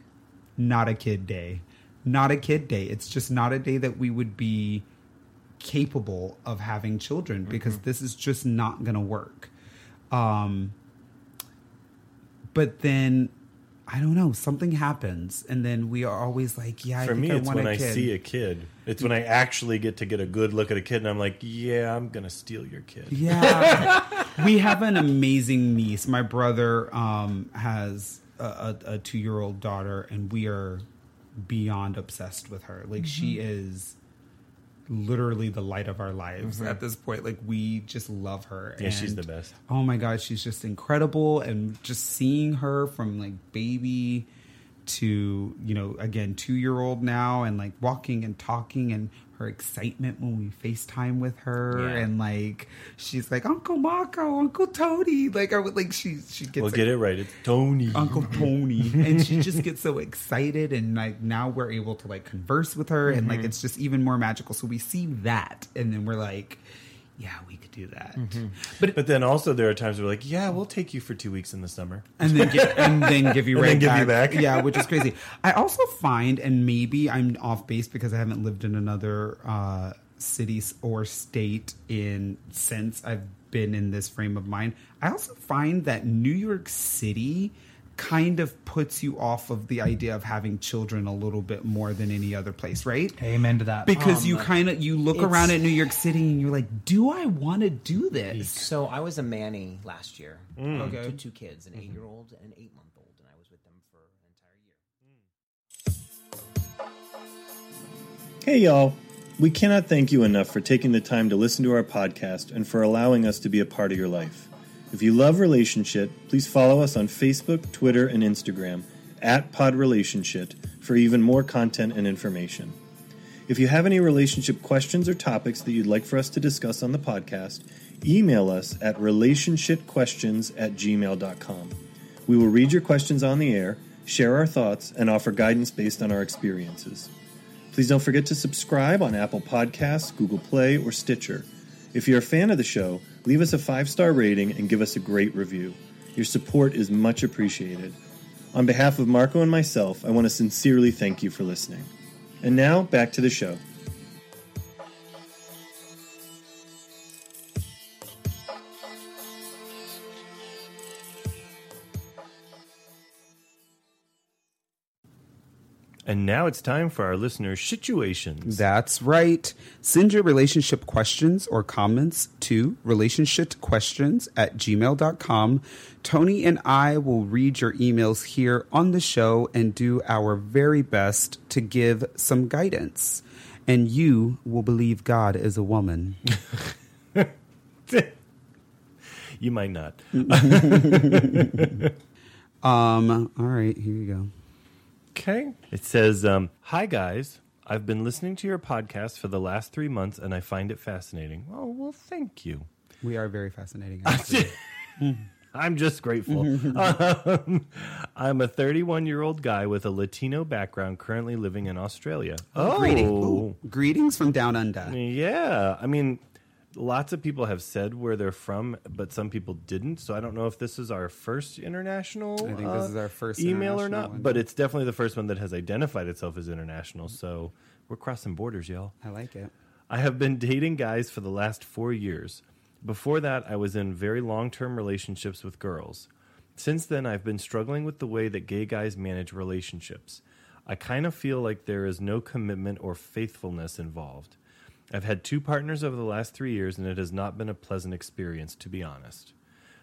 not a kid day. Not a kid day. It's just not a day that we would be capable of having children because this is just not going to work. Um, but then I don't know, something happens, and then we are always like, "Yeah, I For think me, I it's want when I see a kid. It's when I actually get to get a good look at a kid, and I'm like, yeah, I'm gonna steal your kid. Yeah, we have an amazing niece. My brother um, has a, a, a two-year-old daughter, and we are beyond obsessed with her. Like she Mm-hmm. is literally the light of our lives at this point. Like we just love her. Mm-hmm. Yeah, she's the best. Oh my god, she's just incredible, and just seeing her from like baby to you know again two year old now, and like walking and talking, and her excitement when we FaceTime with her, Yeah. and like she's like Uncle Marco, Uncle Tony, like I would like she she gets Well, like, get it right. It's Tony. Uncle Tony, and she just gets so excited, and like now we're able to like converse with her, and like mm-hmm. it's just even more magical. So we see that, and then we're like, yeah, we could do that, but But then also there are times where we're like, yeah, we'll take you for two weeks in the summer. and then give, and then give you And right then give back. you back. Yeah, which is crazy. I also find, and maybe I'm off base because I haven't lived in another uh, city or state in since I've been in this frame of mind. I also find that New York City kind of puts you off of the idea of having children a little bit more than any other place, right? Amen to that. Because you Um, kind of you look around at New York City and you're like, do I want to do this? So I was a manny last year. Mm. Um, Okay. Two, two kids, an eight-year-old and an eight-month-old, and I was with them for an entire year. Hey, y'all. We cannot thank you enough for taking the time to listen to our podcast and for allowing us to be a part of your life. If you love Relationship, please follow us on Facebook, Twitter, and Instagram at PodRelationship for even more content and information. If you have any relationship questions or topics that you'd like for us to discuss on the podcast, email us at relationshipquestions at gmail.com. We will read your questions on the air, share our thoughts, and offer guidance based on our experiences. Please don't forget to subscribe on Apple Podcasts, Google Play, or Stitcher. If you're a fan of the show, leave us a five star rating and give us a great review. Your support is much appreciated. On behalf of Marco and myself, I want to sincerely thank you for listening. And now, back to the show. And now it's time for our listeners' situations. That's right. Send your relationship questions or comments to relationshipquestions at gmail.com. Tony and I will read your emails here on the show and do our very best to give some guidance. And you will believe God is a woman. you might not. Um, all right, here you go. Okay. It says, um, Hi, guys. I've been listening to your podcast for the last three months and I find it fascinating. Oh, well, thank you. We are very fascinating. I'm just grateful. um, I'm a 31 year old guy with a Latino background currently living in Australia. Oh, Greeting- ooh, greetings from down under. yeah. I mean, lots of people have said where they're from, but some people didn't. So I don't know if this is our first international. I think this is uh, our first email or not, one. but it's definitely the first one that has identified itself as international. So we're crossing borders, y'all. I like it. I have been dating guys for the last four years. Before that, I was in very long term relationships with girls. Since then, I've been struggling with the way that gay guys manage relationships. I kind of feel like there is no commitment or faithfulness involved. I've had two partners over the last three years, and it has not been a pleasant experience, to be honest.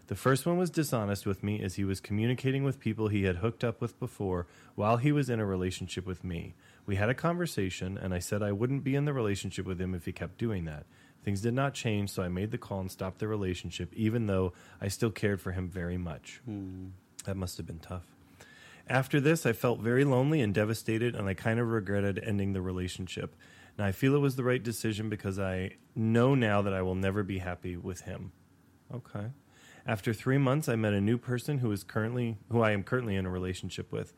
The first one was dishonest with me as he was communicating with people he had hooked up with before while he was in a relationship with me. We had a conversation, and I said I wouldn't be in the relationship with him if he kept doing that. Things did not change, so I made the call and stopped the relationship, even though I still cared for him very much. Hmm. That must have been tough. After this, I felt very lonely and devastated, and I kind of regretted ending the relationship. Now, I feel it was the right decision because I know now that I will never be happy with him. Okay. After three months, I met a new person who is currently who I am currently in a relationship with.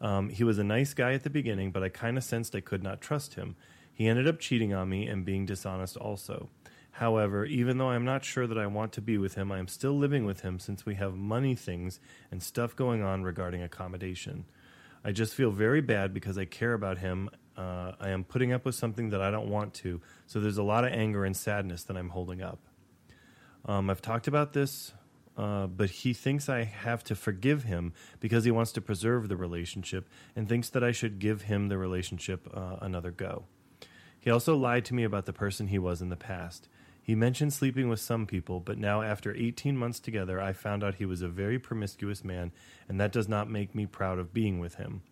Um, he was a nice guy at the beginning, but I kind of sensed I could not trust him. He ended up cheating on me and being dishonest also. However, even though I'm not sure that I want to be with him, I am still living with him since we have money things and stuff going on regarding accommodation. I just feel very bad because I care about him. Uh, I am putting up with something that I don't want to, so there's a lot of anger and sadness that I'm holding up. Um, I've talked about this, uh, but he thinks I have to forgive him because he wants to preserve the relationship and thinks that I should give him the relationship uh, another go. He also lied to me about the person he was in the past. He mentioned sleeping with some people, but now, after 18 months together, I found out he was a very promiscuous man, and that does not make me proud of being with him.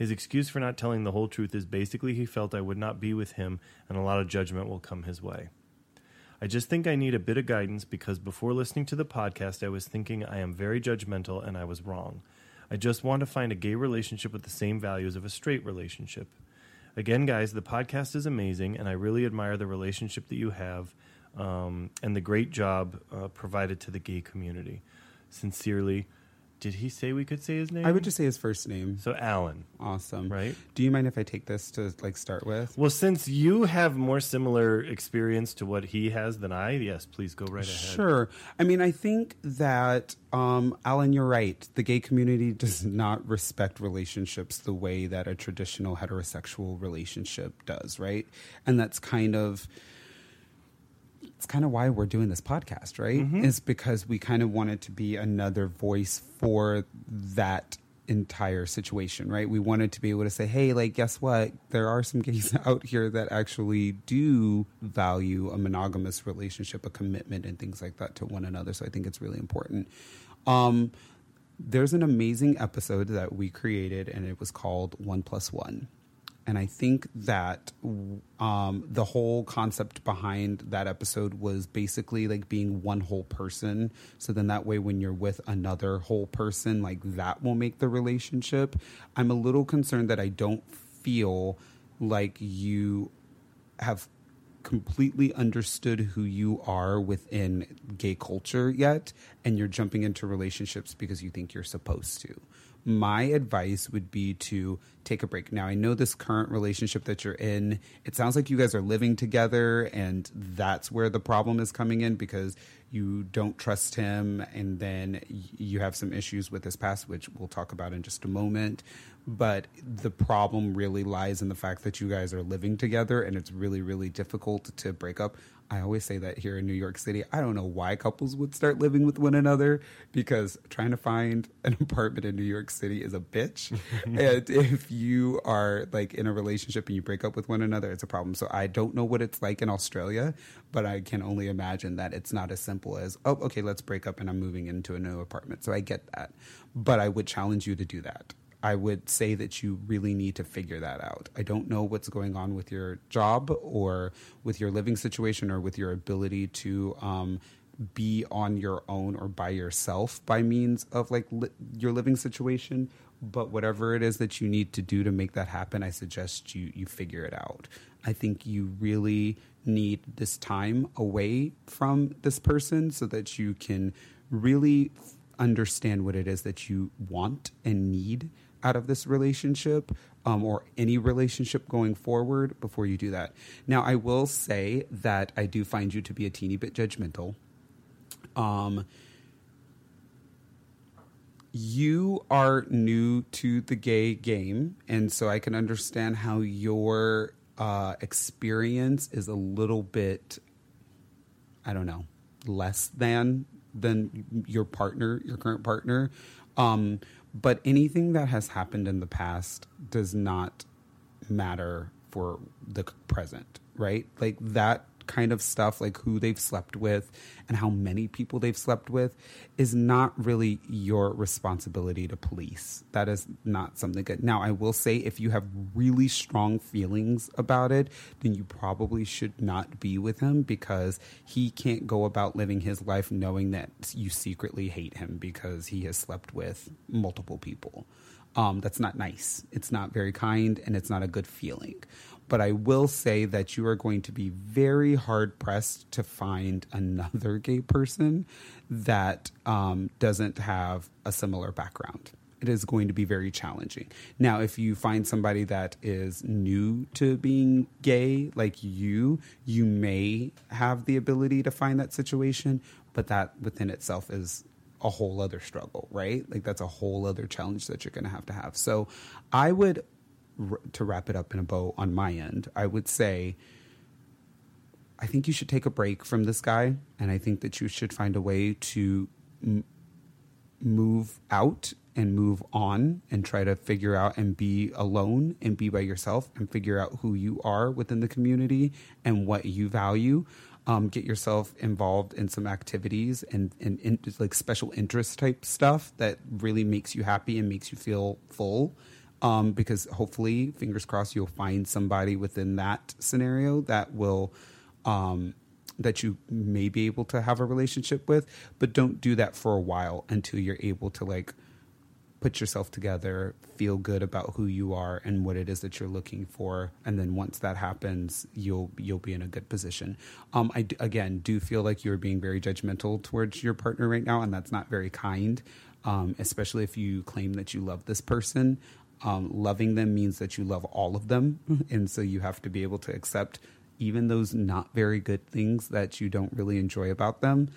His excuse for not telling the whole truth is basically he felt I would not be with him, and a lot of judgment will come his way. I just think I need a bit of guidance because before listening to the podcast, I was thinking I am very judgmental and I was wrong. I just want to find a gay relationship with the same values of a straight relationship. Again, guys, the podcast is amazing, and I really admire the relationship that you have um, and the great job uh, provided to the gay community. Sincerely, did he say we could say his name? I would just say his first name. so Alan. Awesome. Right. Do you mind if I take this to like start with? Well, since you have more similar experience to what he has than I, yes, please go right ahead. Sure. I mean, I think that, um, Alan, you're right. The gay community does not respect relationships the way that a traditional heterosexual relationship does, right? And that's kind of. It's kind of why we're doing this podcast, right? Is because we kind of wanted to be another voice for that entire situation, right? We wanted to be able to say, hey, like, guess what? There are some gays out here that actually do value a monogamous relationship, a commitment, and things like that to one another. So I think it's really important. Um, there's an amazing episode that we created, and it was called One Plus One. And I think that um, the whole concept behind that episode was basically like being one whole person. So then that way, when you're with another whole person, like that will make the relationship. I'm a little concerned that I don't feel like you have completely understood who you are within gay culture yet and you're jumping into relationships because you think you're supposed to my advice would be to take a break. Now i know this current relationship that you're in it sounds like you guys are living together and that's where the problem is coming in because you don't trust him and then you have some issues with his past which we'll talk about in just a moment but the problem really lies in the fact that you guys are living together and it's really really difficult to break up. I always say that here in new york city. I don't know why couples would start living with one another because trying to find an apartment in new york city is a bitch. And if you are like in a relationship and you break up with one another it's a problem. So i don't know what it's like in australia but i can only imagine that it's not as simple as oh okay let's break up and i'm moving into a new apartment. So i get that. But i would challenge you to do that I would say that you really need to figure that out. I don't know what's going on with your job or with your living situation or with your ability to um, be on your own or by yourself by means of like li- your living situation. But whatever it is that you need to do to make that happen, I suggest you you figure it out. I think you really need this time away from this person so that you can really understand what it is that you want and need out of this relationship um, or any relationship going forward before you do that. Now, I will say that I do find you to be a teeny bit judgmental. Um, you are new to the gay game, and so I can understand how your uh, experience is a little bit, I don't know, less than than your partner, your current partner. Um, but anything that has happened in the past does not matter for the present, right? Like that kind of stuff, like who they've slept with and how many people they've slept with, is not really your responsibility to police. That is not something good. Now, I will say if you have really strong feelings about it, then you probably should not be with him because he can't go about living his life knowing that you secretly hate him because he has slept with multiple people. Um, that's not nice. It's not very kind and it's not a good feeling. But I will say that you are going to be very hard pressed to find another gay person that um, doesn't have a similar background. It is going to be very challenging. Now, if you find somebody that is new to being gay, like you, you may have the ability to find that situation, but that within itself is a whole other struggle, right? Like that's a whole other challenge that you're going to have to have. So I would, to wrap it up in a bow on my end, I would say, I think you should take a break from this guy. And I think that you should find a way to m- move out and move on and try to figure out and be alone and be by yourself and figure out who you are within the community and what you value um, get yourself involved in some activities and, and, and like special interest type stuff that really makes you happy and makes you feel full. Um, because hopefully, fingers crossed, you'll find somebody within that scenario that will um, that you may be able to have a relationship with. But don't do that for a while until you're able to like put yourself together, feel good about who you are and what it is that you're looking for, and then once that happens, you'll you'll be in a good position. Um, I again do feel like you're being very judgmental towards your partner right now, and that's not very kind. Um, especially if you claim that you love this person. Um, loving them means that you love all of them, and so you have to be able to accept even those not very good things that you don't really enjoy about them.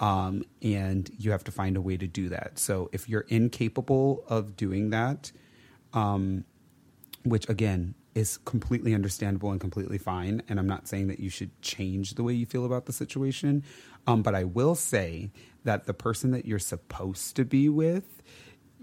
Um, and you have to find a way to do that. So if you're incapable of doing that, um, which again, is completely understandable and completely fine. And I'm not saying that you should change the way you feel about the situation. Um, but I will say that the person that you're supposed to be with,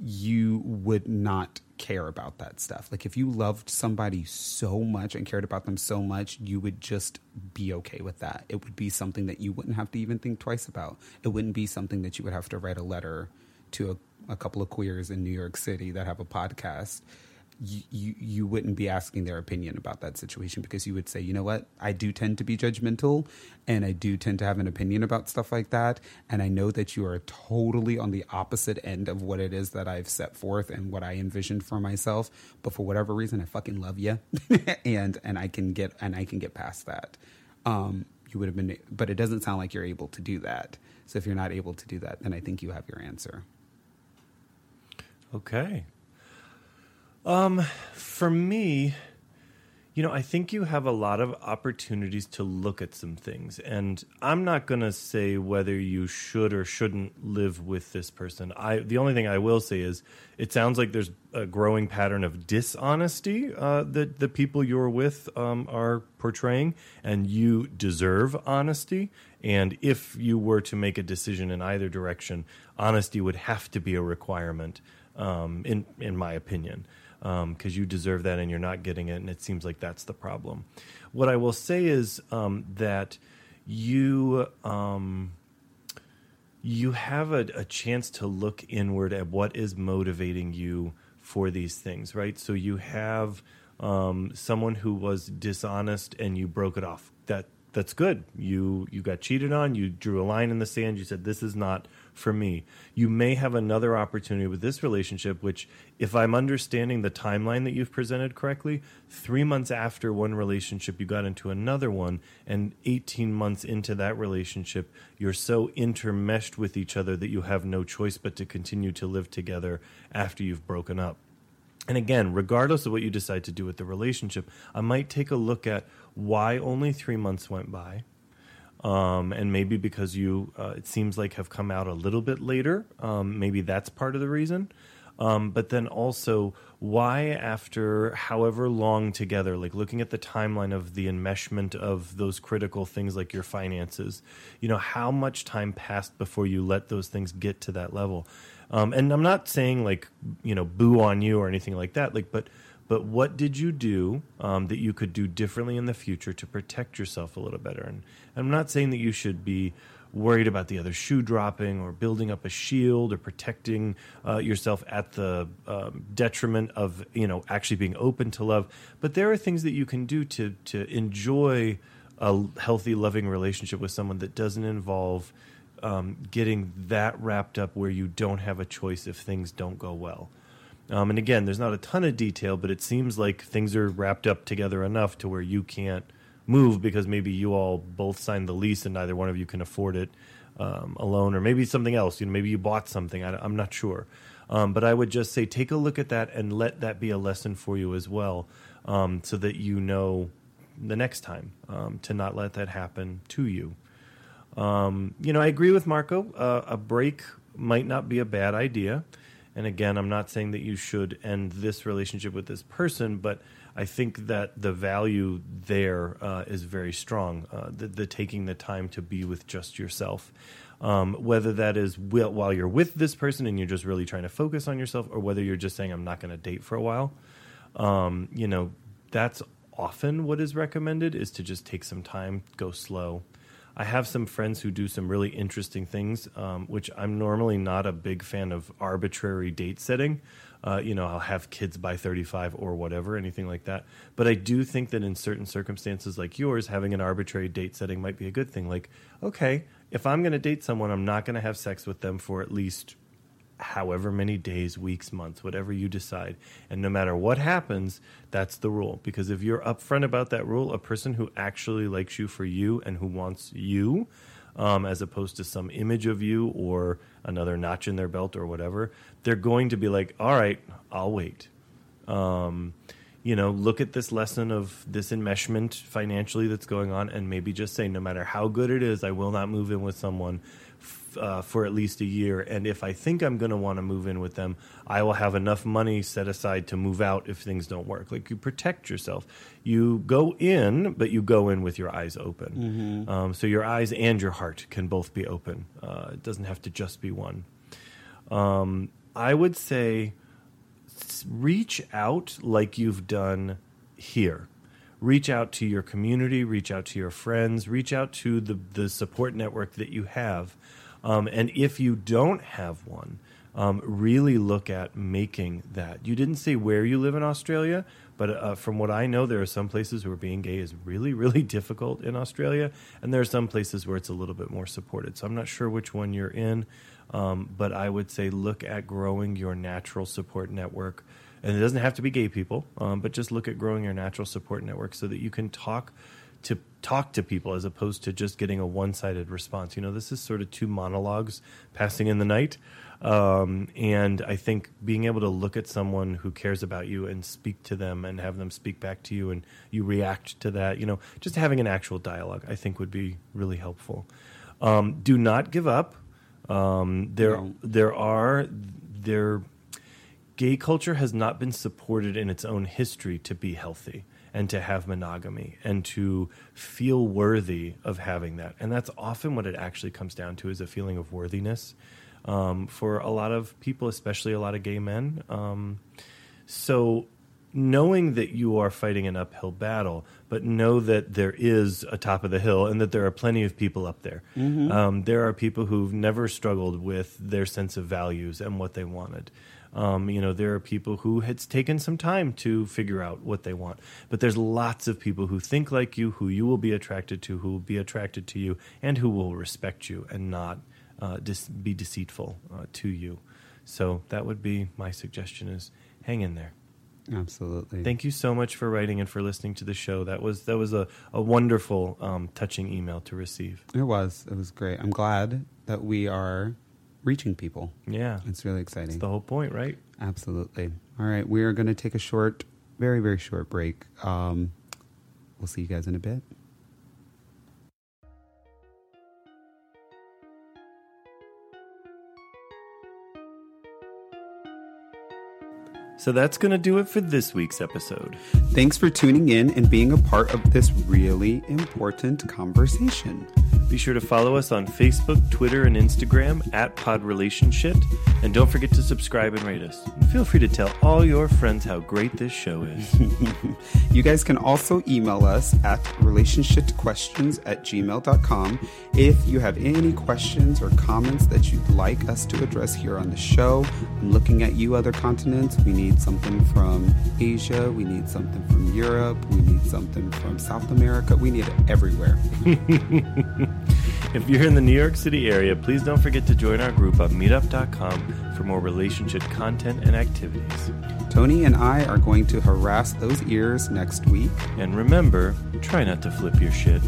you would not care about that stuff. Like if you loved somebody so much and cared about them so much, you would just be okay with that. It would be something that you wouldn't have to even think twice about. It wouldn't be something that you would have to write a letter to a, a couple of queers in New York City that have a podcast you, you, wouldn't be asking their opinion about that situation because you would say, you know what, I do tend to be judgmental and I do tend to have an opinion about stuff like that. And I know that you are totally on the opposite end of what it is that I've set forth and what I envisioned for myself. But for whatever reason, I fucking love you. and, and I can get, and I can get past that. Um, you would have been, but it doesn't sound like you're able to do that. So if you're not able to do that, then I think you have your answer. Okay. Um, for me, you know, I think you have a lot of opportunities to look at some things. And I'm not going to say whether you should or shouldn't live with this person. I the only thing I will say is it sounds like there's a growing pattern of dishonesty uh, that the people you're with um, are portraying, and you deserve honesty. And if you were to make a decision in either direction, honesty would have to be a requirement, um, in in my opinion because um, you deserve that and you're not getting it, and it seems like that's the problem. What I will say is um, that you um, you have a, a, chance to look inward at what is motivating you for these things, right? So you have um, someone who was dishonest and you broke it off. That that's good. You you got cheated on. You drew a line in the sand. You said this is not for me. You may have another opportunity with this relationship, which, if I'm understanding the timeline that you've presented correctly, three months after one relationship, you got into another one, and 18 months into that relationship, you're so intermeshed with each other that you have no choice but to continue to live together after you've broken up. And again, regardless of what you decide to do with the relationship, I might take a look at why only three months went by um, and maybe because you, uh, it seems like, have come out a little bit later. Um, maybe that's part of the reason. Um, but then also, why after however long together, like looking at the timeline of the enmeshment of those critical things like your finances, you know, how much time passed before you let those things get to that level? Um, and I'm not saying like, you know, boo on you or anything like that, like, but but what did you do um, that you could do differently in the future to protect yourself a little better? And, I'm not saying that you should be worried about the other shoe dropping or building up a shield or protecting uh, yourself at the um, detriment of you know actually being open to love. But there are things that you can do to to enjoy a healthy, loving relationship with someone that doesn't involve um, getting that wrapped up where you don't have a choice if things don't go well. Um, and again, there's not a ton of detail, but it seems like things are wrapped up together enough to where you can't move because maybe you all both signed the lease and neither one of you can afford it um, alone, or maybe something else. You know, maybe you bought something. I, am not sure. Um, but I would just say take a look at that and let that be a lesson for you as well, um, so that you know the next time um, to not let that happen to you. Um, you know, I agree with Marco. Uh, a break might not be a bad idea. And again, I'm not saying that you should end this relationship with this person, but I think that the value there uh, is very strong. Uh, the, the, taking the time to be with just yourself, um, whether that is while you're with this person and you're just really trying to focus on yourself, or whether you're just saying I'm not going to date for a while. Um, you know, that's often what is recommended is to just take some time, go slow, I have some friends who do some really interesting things, um, which I'm normally not a big fan of arbitrary date setting. Uh, you know, I'll have kids by 35 or whatever, anything like that. But I do think that in certain circumstances like yours, having an arbitrary date setting might be a good thing. Like, okay, if I'm going to date someone, I'm not going to have sex with them for at least however many days, weeks, months, whatever you decide. And no matter what happens, that's the rule. Because if you're upfront about that rule, a person who actually likes you for you and who wants you, um, as opposed to some image of you or another notch in their belt or whatever, they're going to be like, all right, I'll wait. Um, you know, look at this lesson of this enmeshment financially that's going on, and maybe just say, no matter how good it is, I will not move in with someone uh, for at least a year. And if I think I'm going to want to move in with them, I will have enough money set aside to move out if things don't work. Like you protect yourself. You go in, but you go in with your eyes open. Um, so your eyes and your heart can both be open. Uh, it doesn't have to just be one. Um, I would say reach out like you've done here. Reach out to your community, reach out to your friends, reach out to the, the support network that you have. Um, and if you don't have one, um, really look at making that. You didn't say where you live in Australia, but uh, from what I know, there are some places where being gay is really, really difficult in Australia, and there are some places where it's a little bit more supported. So I'm not sure which one you're in, um, but I would say look at growing your natural support network. And it doesn't have to be gay people, um, but just look at growing your natural support network so that you can talk to talk to people as opposed to just getting a one-sided response. You know, this is sort of two monologues passing in the night. Um, and I think being able to look at someone who cares about you and speak to them and have them speak back to you and you react to that, you know, just having an actual dialogue, I think would be really helpful. Um, do not give up. Um, there, No. there are there gay culture has not been supported in its own history to be healthy and to have monogamy and to feel worthy of having that. And that's often what it actually comes down to is a feeling of worthiness um, for a lot of people, especially a lot of gay men. Um, so knowing that you are fighting an uphill battle, but know that there is a top of the hill and that there are plenty of people up there. Um, there are people who've never struggled with their sense of values and what they wanted. Um, you know, there are people who it's taken some time to figure out what they want, but there's lots of people who think like you, who you will be attracted to, who will be attracted to you, and who will respect you and not uh, dis- be deceitful uh, to you. So that would be my suggestion: is hang in there. Absolutely. Thank you so much for writing and for listening to the show. That was that was a, a wonderful, um, touching email to receive. It was. It was great. I'm glad that we are reaching people. Yeah, It's really exciting. that's the whole point, right? Absolutely. All right. We are going to take a short, very, very short break. Um, we'll see you guys in a bit. So that's going to do it for this week's episode. Thanks for tuning in and being a part of this really important conversation. Be sure to follow us on Facebook, Twitter, and Instagram at Pod Relationship, and don't forget to subscribe and rate us. And feel free to tell all your friends how great this show is. You guys can also email us at relationshipquestions at gmail.com if you have any questions or comments that you'd like us to address here on the show. I'm looking at you, other continents. We need something from Asia. We need something from Europe. We need something from South America. We need it everywhere. If you're in the New York City area, please don't forget to join our group on meetup.com for more relationship content and activities. Tony and I are going to harass those ears next week. And remember, try not to flip your shit.